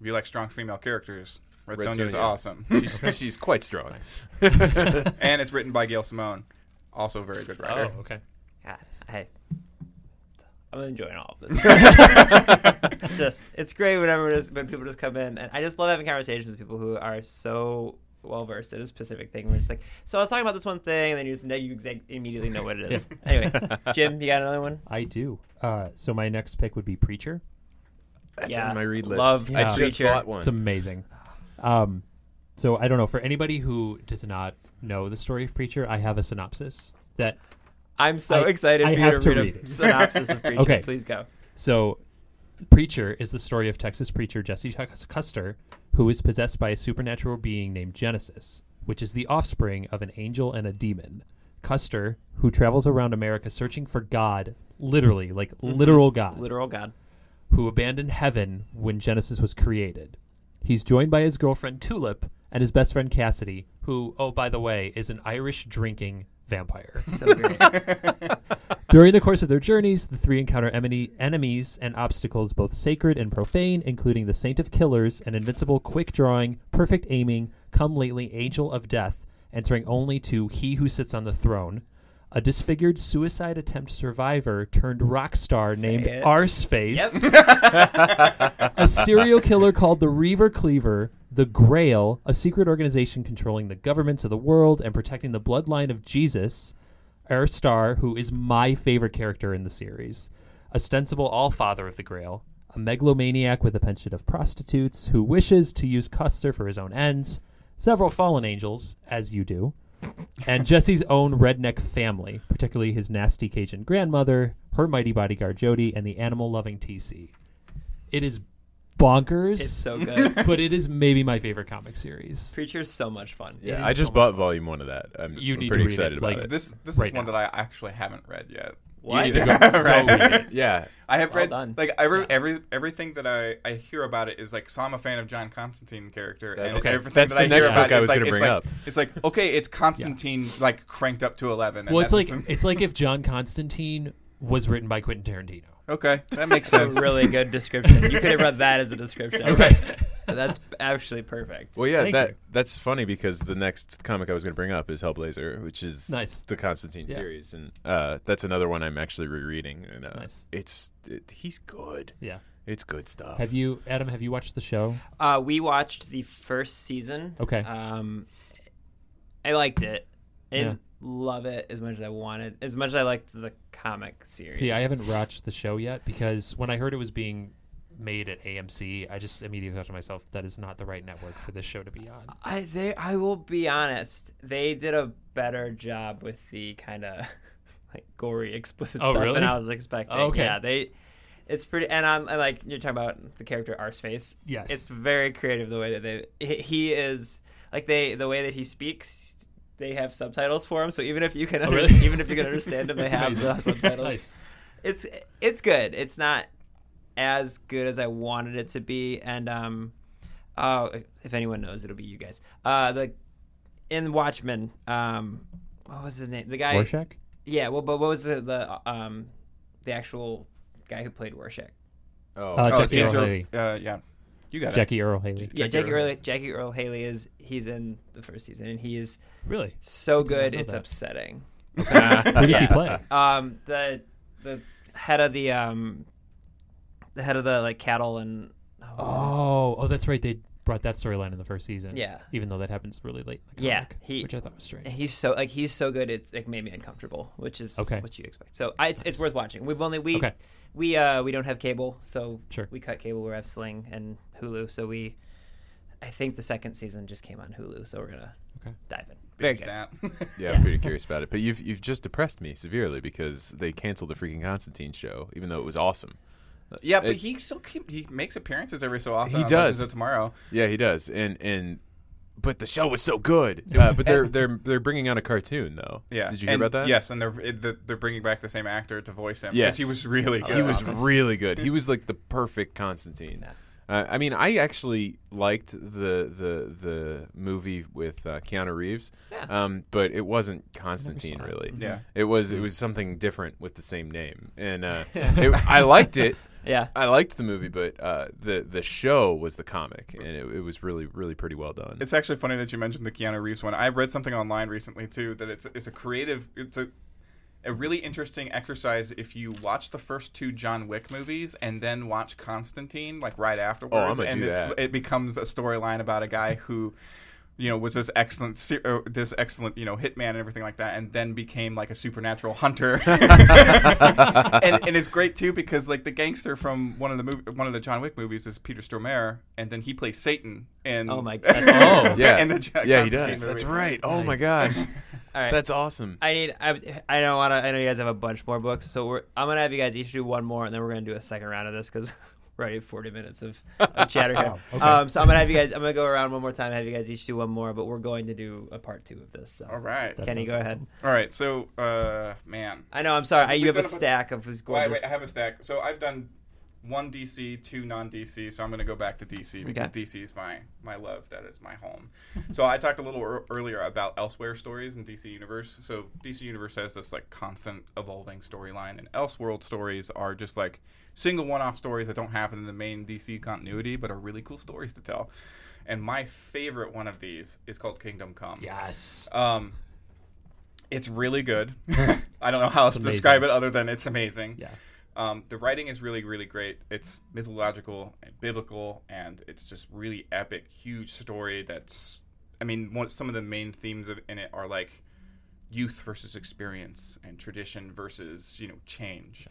if you like strong female characters, Red, Red Sonja is awesome. <laughs> she's, she's quite strong. <laughs> and it's written by Gail Simone, also a very good Oh, writer. okay. God, I, I'm enjoying all of this. <laughs> it's just it's great whenever it is, when people just come in, and I just love having conversations with people who are so well versed in a specific thing. We're just like, so I was talking about this one thing, and then you just know you exact, immediately know what it is. anyway, <laughs> Jim, you got another one? I do. Uh, so my next pick would be Preacher. That's Yeah. on my read list. Love I Yeah. just Preacher. bought one. It's amazing. Um, so I don't know for anybody who does not know the story of Preacher, I have a synopsis that I'm so I- excited I for you to to read, read a it. <laughs> synopsis of Preacher. Okay. Please go. So, Preacher is the story of Texas preacher Jesse Custer, who is possessed by a supernatural being named Genesis, which is the offspring of an angel and a demon. Custer, who travels around America searching for God, literally, like mm-hmm. literal God, Literal God. who abandoned heaven when Genesis was created. He's joined by his girlfriend Tulip and his best friend Cassidy, who, oh, by the way, is an Irish drinking vampire. <laughs> So great. <laughs> During the course of their journeys, the three encounter emini- enemies and obstacles both sacred and profane, including the Saint of Killers, an invincible, quick drawing, perfect aiming, come lately angel of death, answering only to He who sits on the throne, a disfigured suicide attempt survivor turned rock star Say named it. Arseface, yep. <laughs> a serial killer called the Reaver Cleaver, the Grail, a secret organization controlling the governments of the world and protecting the bloodline of Jesus, Herr Starr, who is my favorite character in the series, ostensible all father of the Grail, a megalomaniac with a penchant of prostitutes who wishes to use Custer for his own ends, several fallen angels, as you do, and Jesse's own redneck family, particularly his nasty Cajun grandmother, her mighty bodyguard Jody, and the animal loving TC. It is bonkers, It's so <laughs> good. but it is maybe my favorite comic series. Preacher's so much fun. It Yeah, is I just so much bought fun. volume one of that. I'm, You I'm need to pretty read it, excited about like- it. This this Right is one now. that I actually haven't read yet. What? You need to go, <laughs> Right. go read it. Yeah, I have Well read done. like every every everything that I, I hear about it is like so I'm a fan of John Constantine character and That's- okay. everything that's that the I next hear about book I is was like, gonna it's bring like, up. It's like okay, it's Constantine like cranked up to eleven. And Well, it's that's like just- it's like if John Constantine was written by Quentin Tarantino. okay, that makes <laughs> That's a sense. really good description. You could have read that as a description. Okay. That's actually perfect. Well, yeah, Thank that you. that's funny because the next comic I was going to bring up is Hellblazer, which is Nice. the Constantine Yeah. series, and uh, that's another one I'm actually rereading. And uh, Nice. it's it, he's good. Yeah. It's good stuff. Have you, Adam? Have you watched the show? Uh, we watched the first season. Okay. Um, I liked it. I didn't love it as much as I wanted, as much as I liked the comic series. See, I haven't watched the show yet because when I heard it was being made at AMC, I just immediately thought to myself, that is not the right network for this show to be on. I they I will be honest, they did a better job with the kind of <laughs> like gory, explicit Oh, stuff really? than I was expecting. Oh, okay. Yeah, they. It's pretty, and I'm and like you're talking about the character Arseface. Yes. it's very creative the way that they. He, he is like they the way that he speaks. They have subtitles for him, so even if you can, Oh, under- really? even if you can understand him, <laughs> they have the subtitles. <laughs> Nice. It's it's good. It's not as good as I wanted it to be, and um, uh, if anyone knows, it'll be you guys. Uh, the in Watchmen, um, what was his name? The guy. Rorschach? Yeah. Well, but what was the the um, the actual guy who played Rorschach? oh, Uh, oh, Jackie James Earl Earl- Haley. uh, yeah, you got it. Jackie Earle Haley. Yeah, Jackie Jackie Earle. Earl, Jackie Earle Haley is he's in the first season, and he is Really? so good. It's that. upsetting. <laughs> Who does he play? Um, the the head of the um, the head of the like cattle and oh, what's his name? Oh, oh, that's right. They brought that storyline in the first season. Yeah. Even though that happens really late. In the Yeah, comic, he- which I thought was strange. he's so like he's so good. It's like made me uncomfortable, which is Okay. what you expect. So I, it's it's worth watching. We've only we Okay. we uh we don't have cable, so Sure. we cut cable. We have Sling and Hulu, so we. I think the second season just came on Hulu, so we're gonna Okay. dive in. Very good. that. <laughs> yeah, I'm pretty curious about it. But you've you've just depressed me severely because they canceled the freaking Constantine show, even though it was awesome. Yeah, but It- he still keep, he makes appearances every so often. He on does. Legends of Tomorrow. Yeah, he does, and and but the show was so good. <laughs> Uh, but they're they're they're bringing out a cartoon though. Yeah. did you hear And- about that? Yes, and they're it, they're bringing back the same actor to voice him. Yes. he was really good. he was <laughs> really good. He was like the perfect Constantine. Uh, I mean, I actually liked the the the movie with uh, Keanu Reeves, Yeah. um, but it wasn't Constantine really. Yeah. it was it was something different with the same name, and uh, <laughs> it, I liked it. Yeah. I liked the movie, but uh, the the show was the comic, and it, it was really really pretty well done. It's actually funny that you mentioned the Keanu Reeves one. I read something online recently too that it's it's a creative it's a a really interesting exercise if you watch the first two John Wick movies and then watch Constantine like right afterwards gonna and do it's that. it becomes a storyline about a guy who you know, was this excellent, uh, this excellent, you know, hitman and everything like that, and then became like a supernatural hunter. <laughs> and, and it's great too because like the gangster from one of the movie, one of the John Wick movies is Peter Stormare, and then he plays Satan. And Oh my <laughs> god. Oh, yeah. <laughs> and the Jack yeah, he Constantine does. That's right. Oh my gosh, All right. that's awesome. I need. I, I don't want to. I know you guys have a bunch more books, so we're. I'm gonna have you guys each do one more, and then we're gonna do a second round of this because we're already at 40 minutes of, <laughs> of chatter here. Um, so I'm gonna have you guys. I'm gonna go around one more time. Have you guys each do one more, but we're going to do a part two of this. So. All right. That Kenny, go awesome. ahead. All right. So, uh, man, I know. I'm sorry. I, you We've a a stack of these Wait, wait, I have a stack. So I've done one DC, two non-DC. So I'm going to go back to DC because Okay. DC is my my love. That is my home. <laughs> so I talked a little ear earlier about Elseworld stories in DC Universe. So DC Universe has this like constant evolving storyline, and Elseworld stories are just like single one-off stories that don't happen in the main DC continuity, but are really cool stories to tell. And my favorite one of these is called Kingdom Come. Yes. Um, it's really good. <laughs> <laughs> I don't know how else to amazing. describe it other than it's amazing. Yeah. Um, the writing is really, really great. It's mythological and biblical, and it's just really epic, huge story. That's, I mean, one, some of the main themes of, in it are like youth versus experience and tradition versus you know change.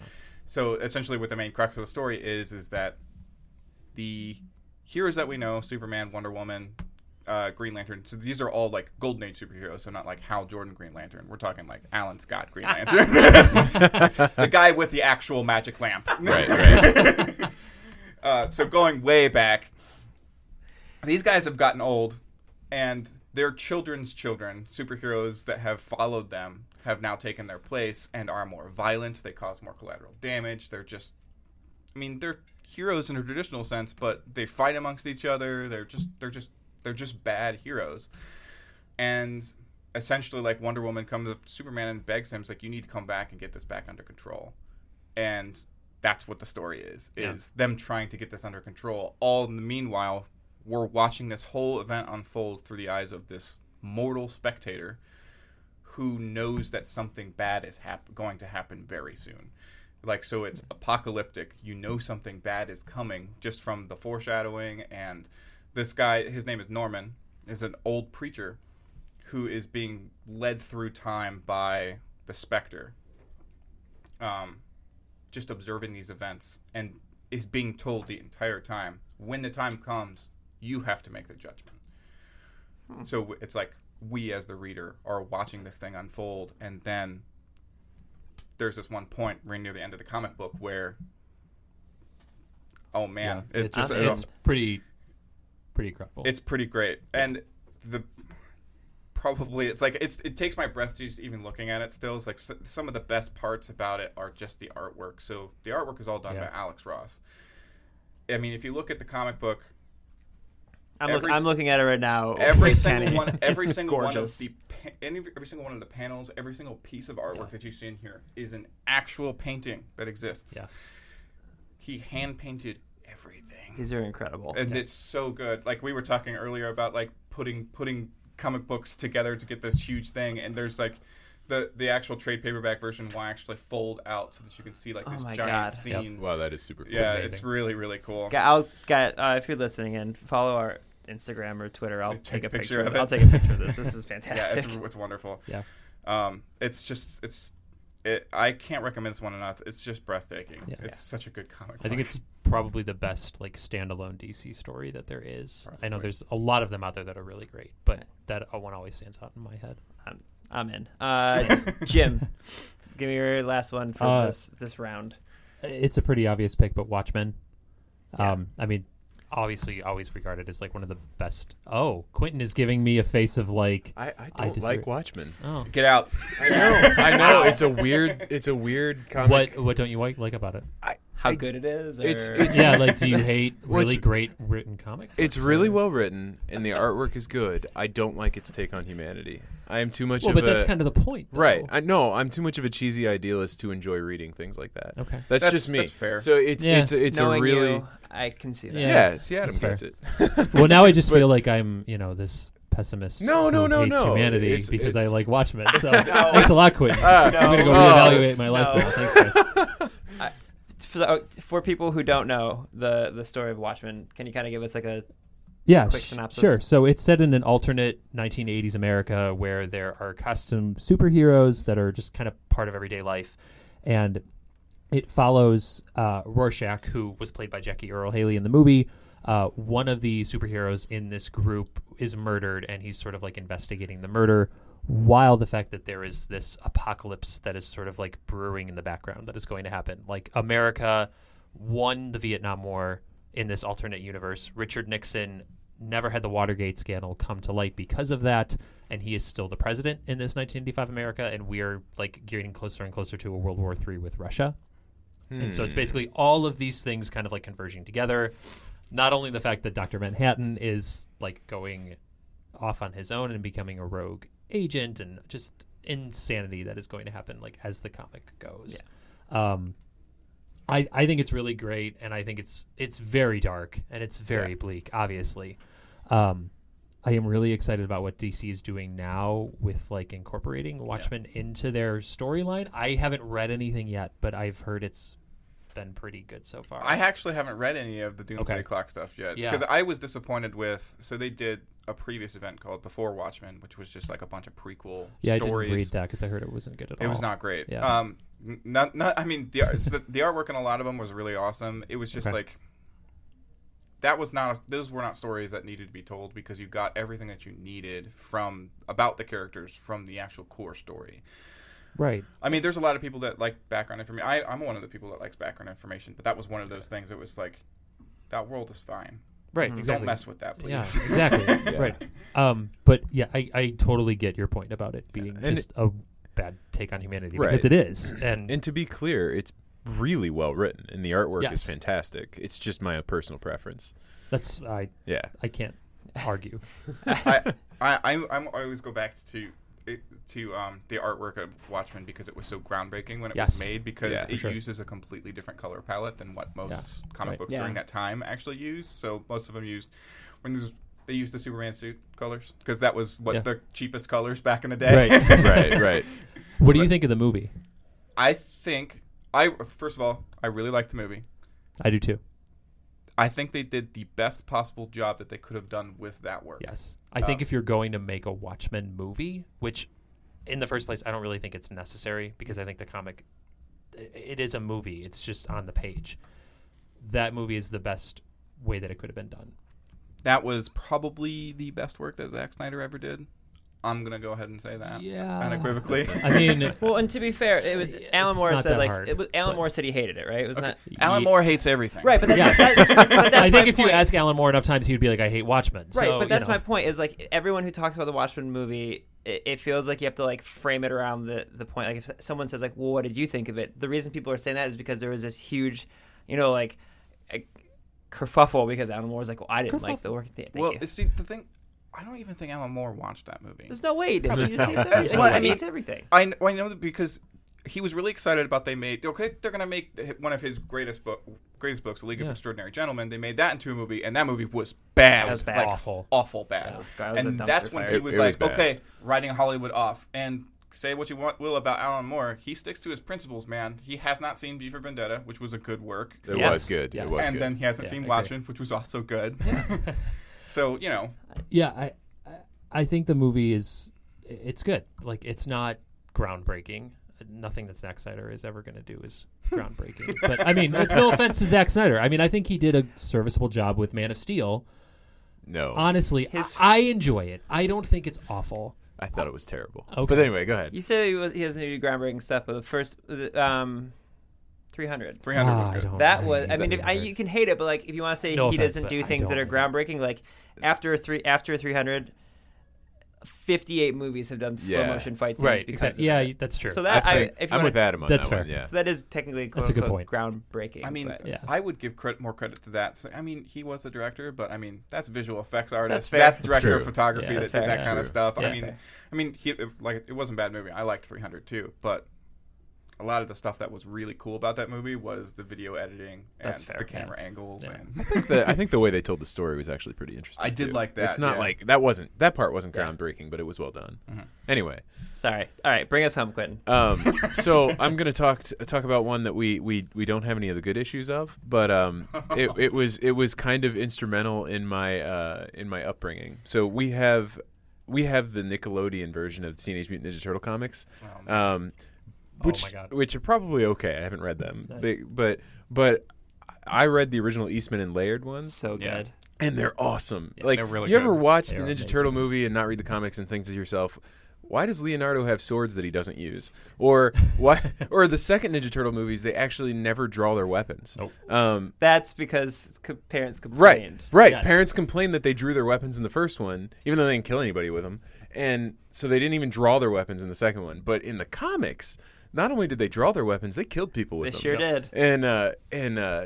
So essentially, what the main crux of the story is is that the heroes that we know, Superman, Wonder Woman, uh, Green Lantern. So these are all like Golden Age superheroes. So not like Hal Jordan Green Lantern. We're talking like Alan Scott Green Lantern, <laughs> the guy with the actual magic lamp. Right, <laughs> right. Uh, so going way back, these guys have gotten old, and their children's children, superheroes that have followed them, have now taken their place and are more violent. They cause more collateral damage. They're just, I mean, they're heroes in a traditional sense, but they fight amongst each other. They're just, they're just, they're just bad heroes. And essentially, like Wonder Woman comes up to Superman and begs him, "It's like you need to come back and get this back under control." And that's what the story is: Yeah. is them trying to get this under control. All in the meanwhile, we're watching this whole event unfold through the eyes of this mortal spectator who knows that something bad is hap- going to happen very soon. Like so, it's apocalyptic. You know something bad is coming just from the foreshadowing. And this guy, his name is Norman, is an old preacher who is being led through time by the Spectre. Um, just observing these events and is being told the entire time when the time comes, you have to make the judgment. So it's like we as the reader are watching this thing unfold, and then there's this one point right near the end of the comic book where, oh man, Yeah. it it's, just it's pretty pretty incredible. it's pretty great, and the probably it's like it's it takes my breath just even looking at it. Still, it's like s- some of the best parts about it are just the artwork. So the artwork is all done Yeah. by Alex Ross. I mean, if you look at the comic book, I'm, look, every I'm looking at it right now. every single Kenny. one, <laughs> every It's single one of the any, every single one of the panels, every single piece of artwork that you see in here is an actual painting that exists. Yeah. He hand painted everything These are incredible. and it's so good. Like we were talking earlier about like putting putting comic books together to get this huge thing, and there's like the the actual trade paperback version will actually fold out so that you can see like Oh this my giant God. scene. Wow, that is super cool. Yeah, amazing. it's really really cool. Ga- I'll get uh, if you're listening and follow our Instagram or Twitter. I'll Take take, a a picture picture. of of it. I'll take a picture of this. This is <laughs> fantastic. Yeah, it's it's wonderful. Yeah. Um, it's just it's it. I can't recommend this one enough. It's just breathtaking. Yeah. It's such a good comic. I think book. it's probably the best like standalone DC story that there is. I know there's a lot of them out there that are really great, but that uh, one always stands out in my head. I'm, I'm in. Uh, <laughs> Jim, give me your last one for Uh, this this round. It's a pretty obvious pick, but Watchmen. Yeah. Um, I mean, obviously, always regarded as like one of the best. Oh, Quinton is giving me a face of like, I, I I don't disagree. like Watchmen. oh, get out. I know. <laughs> I know. It's a weird. It's a weird comic. what what don't you like, like about it? How I- good it is? Or... it's- it's- yeah, like do you hate <laughs> really great written comic? It's really or- well written, and the artwork is good. I don't like its take on humanity. I am too much Well, of but a that's kind of the point, though. right. I know I'm too much of a cheesy idealist to enjoy reading things like that. Okay. That's, That's- just me. that's fair. So it's Yeah. it's it's a really you, I can see that. Yeah. yeah. See, Adam that's gets it. <laughs> well, now I just <laughs> But- feel like I'm, you know, this pessimist. No, no, no, no. Humanity It's- because I like Watchmen. So thanks a lot, Quinton. Uh, I'm gonna go no. reevaluate my life No. now. Thanks, guys. For, for people who don't know the the story of Watchmen, can you kind of give us like a Yeah, quick synopsis? sure. So it's set in an alternate 1980s America where there are custom superheroes that are just kind of part of everyday life, and it follows uh, Rorschach, who was played by Jackie Earle Haley in the movie. Uh, one of the superheroes in this group is murdered, and he's sort of like investigating the murder. While the fact that there is this apocalypse that is sort of like brewing in the background that is going to happen, like America won the Vietnam War in this alternate universe. Richard Nixon never had the Watergate scandal come to light because of that, and he is still the president in this 1985 America, and we are like getting closer and closer to a World War III with Russia. And so it's Hmm. basically all of these things kind of like converging together. Not only the fact that Dr. Manhattan is like going off on his own and becoming a rogue agent and just insanity that is going to happen like as the comic goes. Yeah. Um I I think it's really great and I think it's it's very dark and it's very Yeah. bleak obviously. Um I am really excited about what DC is doing now with like incorporating Watchmen into their storyline. I haven't read anything yet, but I've heard it's been pretty good so far. I actually haven't read any of the Doomsday Okay. Clock stuff yet Yeah. because I was disappointed with. So they did a previous event called Before Watchmen, which was just like a bunch of prequel yeah, stories. I didn't read that because I heard it wasn't good at all. It was not great. Yeah. Um, not, not. I mean, the, so the the artwork in a lot of them was really awesome. It was just Okay. like that was not. those were not stories that needed to be told because you got everything that you needed from about the characters from the actual core story. Right. I mean, there's a lot of people that like background information. I, I'm one of the people that likes background information, but that was one of those things. It was like, that world is fine. Right. Don't Exactly. mess with that, please. <laughs> Yeah, exactly. Right. Um, but yeah, I, I totally get your point about it being And just a bad take on humanity Right. because it is. And, And to be clear, it's really well written, and the artwork Yes. is fantastic. It's just my personal preference. that's I Yeah. I can't argue. <laughs> I, I, I'm, I'm, always go back to it- to um, the artwork of Watchmen because it was so groundbreaking when it Yes. was made because Yeah, it sure. uses a completely different color palette than what most comic right. books Yeah. during that time actually used. So most of them used when there's- they used the Superman suit colors because that was what Yeah. the cheapest colors back in the day. Right. right, right. <laughs> What do you But- think of the movie? I think I first of all I really like the movie. I do too. I think they did the best possible job that they could have done with that work. Yes. I think Um, if you're going to make a Watchmen movie, which in the first place I don't really think it's necessary because I think the comic it is a movie. It's just on the page. That movie is the best way that it could have been done. That was probably the best work that Zack Snyder ever did. I'm gonna go ahead and say that Yeah. unequivocally. <laughs> I mean, <laughs> Well, and to be fair, it was, It's Alan Moore said like hard, it was, Alan Moore said he hated it, right? It was Okay. not Alan Moore hates everything. right, but that's, Yeah. that, but that's <laughs> I my think if you ask Alan Moore enough times, he'd be like, "I hate Watchmen." Right, So, but you that's know. my point. Is like everyone who talks about the Watchmen movie, it, it feels like you have to like frame it around the the point. Like if someone says like, "Well, what did you think of it?" The reason people are saying that is because there was this huge, you know, like a kerfuffle because Alan Moore was like, "Well, I didn't like the work." Thank well, you. see, the thing, I don't even think Alan Moore watched that movie. There's no way he. He just hates everything. Well, I mean- hates everything. I, kn- I know that because he was really excited about they made okay they're gonna make one of his greatest book greatest books, The League Yeah. of Extraordinary Gentlemen. They made that into a movie, and that movie was bad. That was bad. Like, Awful. awful bad. That was- that was and dumpster that's when fire. he was it like, was okay, writing Hollywood off. And say what you want will about Alan Moore, he sticks to his principles, man. He has not seen V for Vendetta, which was a good work. It Yes. was good. Yes. It was and good. then he hasn't Yeah, seen agree. Watchmen, which was also good. <laughs> so you know, Yeah, I, I, I think the movie is, it's good. Like it's not groundbreaking. Nothing that Zack Snyder is ever going to do is groundbreaking. <laughs> but I mean, it's no offense to Zack Snyder. I mean, I think he did a serviceable job with Man of Steel. no, Honestly, His- I, I enjoy it. I don't think it's awful. I thought it was terrible. Okay. But anyway, go ahead. You said he, was, he doesn't do groundbreaking stuff, but the first um, 300. 300 was Ah, I good. don't- That was. I mean, if, I, you can hate it, but like, if you want to say No he offense, doesn't but do I things that are don't like groundbreaking, like after a three, after a 300, 58 movies have done slow Yeah. motion fight scenes right. because Exactly. of Yeah, it. that's true. So that That's I, fair. if you I'm wanna, with Adam on That's that fair. one. Yeah. So that is technically quote That's a good unquote point. groundbreaking. I mean, but- Yeah. I would give credit, more credit to that. So, I mean, he was a director, but I mean, that's visual effects artist. fair. That's That's director of true. photography Yeah, that that's did fair. that kind of True. stuff. Yeah. I mean, I mean, he, it- like it wasn't a bad movie. I liked 300 too, but a lot of the stuff that was really cool about that movie was the video editing and That's fair, the yeah. camera angles and I think the, I think the way they told the story was actually pretty interesting. I did too. like that, It's not yeah. like that wasn't that part wasn't groundbreaking, but it was well done. Anyway, Sorry. All right, bring us home, Quinton. um, <laughs> so I'm gonna talk t- talk about one that we, we, we don't have any of the good issues of, but um, it, <laughs> it was it was kind of instrumental in my uh, in my upbringing. So we have we have the Nickelodeon version of the Teenage Mutant Ninja Turtle comics, um, Oh which my God. which are probably okay. I haven't read them, Nice. They- but but I read the original Eastman and Laird ones So Yeah. good. and they're awesome. like they're really you ever watch They the Ninja amazing. Turtle movie and not read the comics and think to yourself, why does Leonardo have swords that he doesn't use? Or <laughs> why? Or the second Ninja Turtle movies, they actually never draw their weapons. Nope. Um, That's because co- parents right, complained. right. Yes. Parents complained that they drew their weapons in the first one, even though they didn't kill anybody with them, and so they didn't even draw their weapons in the second one. But in the comics, not only did they draw their weapons, they killed people with They them. They sure did. And uh, and uh,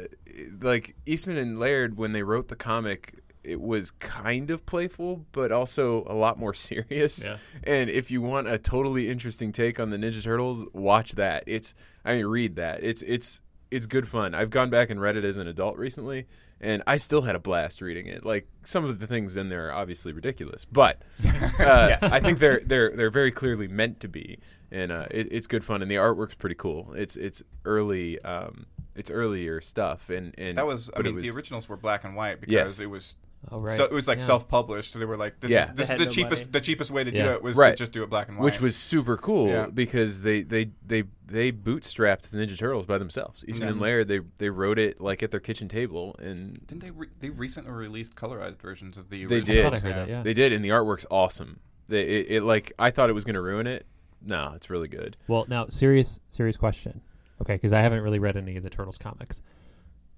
like Eastman and Laird, when they wrote the comic, it was kind of playful, but also a lot more <laughs> serious. Yeah. And if you want a totally interesting take on the Ninja Turtles, watch that. It's I mean, read that. It's it's it's good fun. I've gone back and read it as an adult recently, and I still had a blast reading it. Like some of the things in there are obviously ridiculous, but <laughs> uh, I think they're they're they're very clearly meant to be, and uh, it, it's good fun. And the artwork's pretty cool. It's it's early. Um, it's earlier stuff, and, and that was. I but it mean, the originals were black and white because Yes. it was. Oh, right. So it was like Yeah. self-published. So they were like, "This Yeah. is this is the no cheapest money. the cheapest way to do it was Right. to just do it black and white." which was super cool Yeah. because they, they they they bootstrapped the Ninja Turtles by themselves. Eastman and Yeah. Laird they they wrote it like at their kitchen table, and didn't they? Re- they recently released colorized versions of the. They did. I I heard that, yeah. they did, and the artwork's awesome. They it, it like I thought it was going to ruin it. No, it's really good. Well, now serious serious question. Okay, because I haven't really read any of the Turtles comics.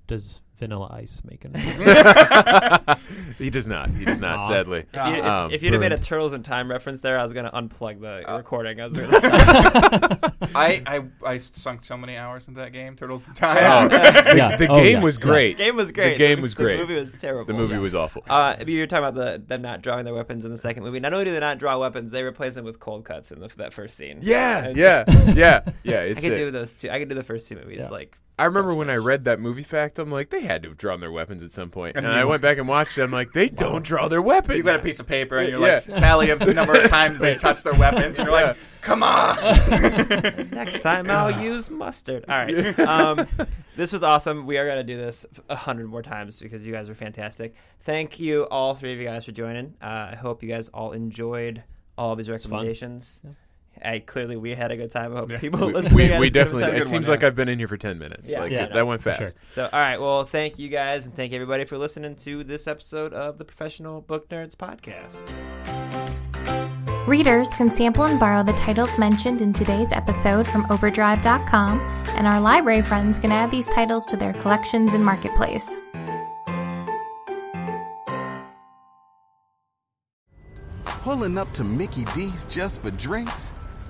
Does Vanilla Ice make an? <laughs> <laughs> <laughs> he does not. He does not. Aw. sadly. If, you, if, Um, if you'd have made a burned. Turtles in Time reference there, I was going to unplug the Uh, recording. I was going <laughs> to I, I I <laughs> sunk so many hours into that game, Turtles in Time. Oh, yeah. the Oh, game yeah. was Yeah. great. The game was great. The game was great. The movie was terrible. The movie was awful. Uh, you were talking about the them not drawing their weapons in the second movie. Not only do they not draw weapons, they replace them with cold cuts in the, that first scene. Yeah, I- yeah, yeah, yeah. I It's could it. do those two. I could do the first two movies. Yeah. Like I remember when I read that movie fact, I'm like, they had to have drawn their weapons at some point. And I <laughs> went back and watched it. I'm like, they don't draw their weapons. You got a piece of paper and you're Yeah. like tally of the number of <laughs> times they touch their weapons, and you're like, "Come on!" <laughs> Next time I'll use mustard. All right. Um, this was awesome. We are gonna do this a hundred more times because you guys are fantastic. Thank you all three of you guys for joining. Uh, I hope you guys all enjoyed all of these fun. recommendations. I clearly we had a good time. I hope Yeah. people we, listening. we, we as good of a definitely. time. It Good seems one, like yeah. I've been in here for ten minutes. Yeah. like Yeah, it- no, that went fast. sure. So, all right. Well, thank you guys, and thank everybody for listening to this episode of the Professional Book Nerds podcast. Readers can sample and borrow the titles mentioned in today's episode from Overdrive.com, and our library friends can add these titles to their collections and marketplace. Pulling up to Mickey D's just for drinks?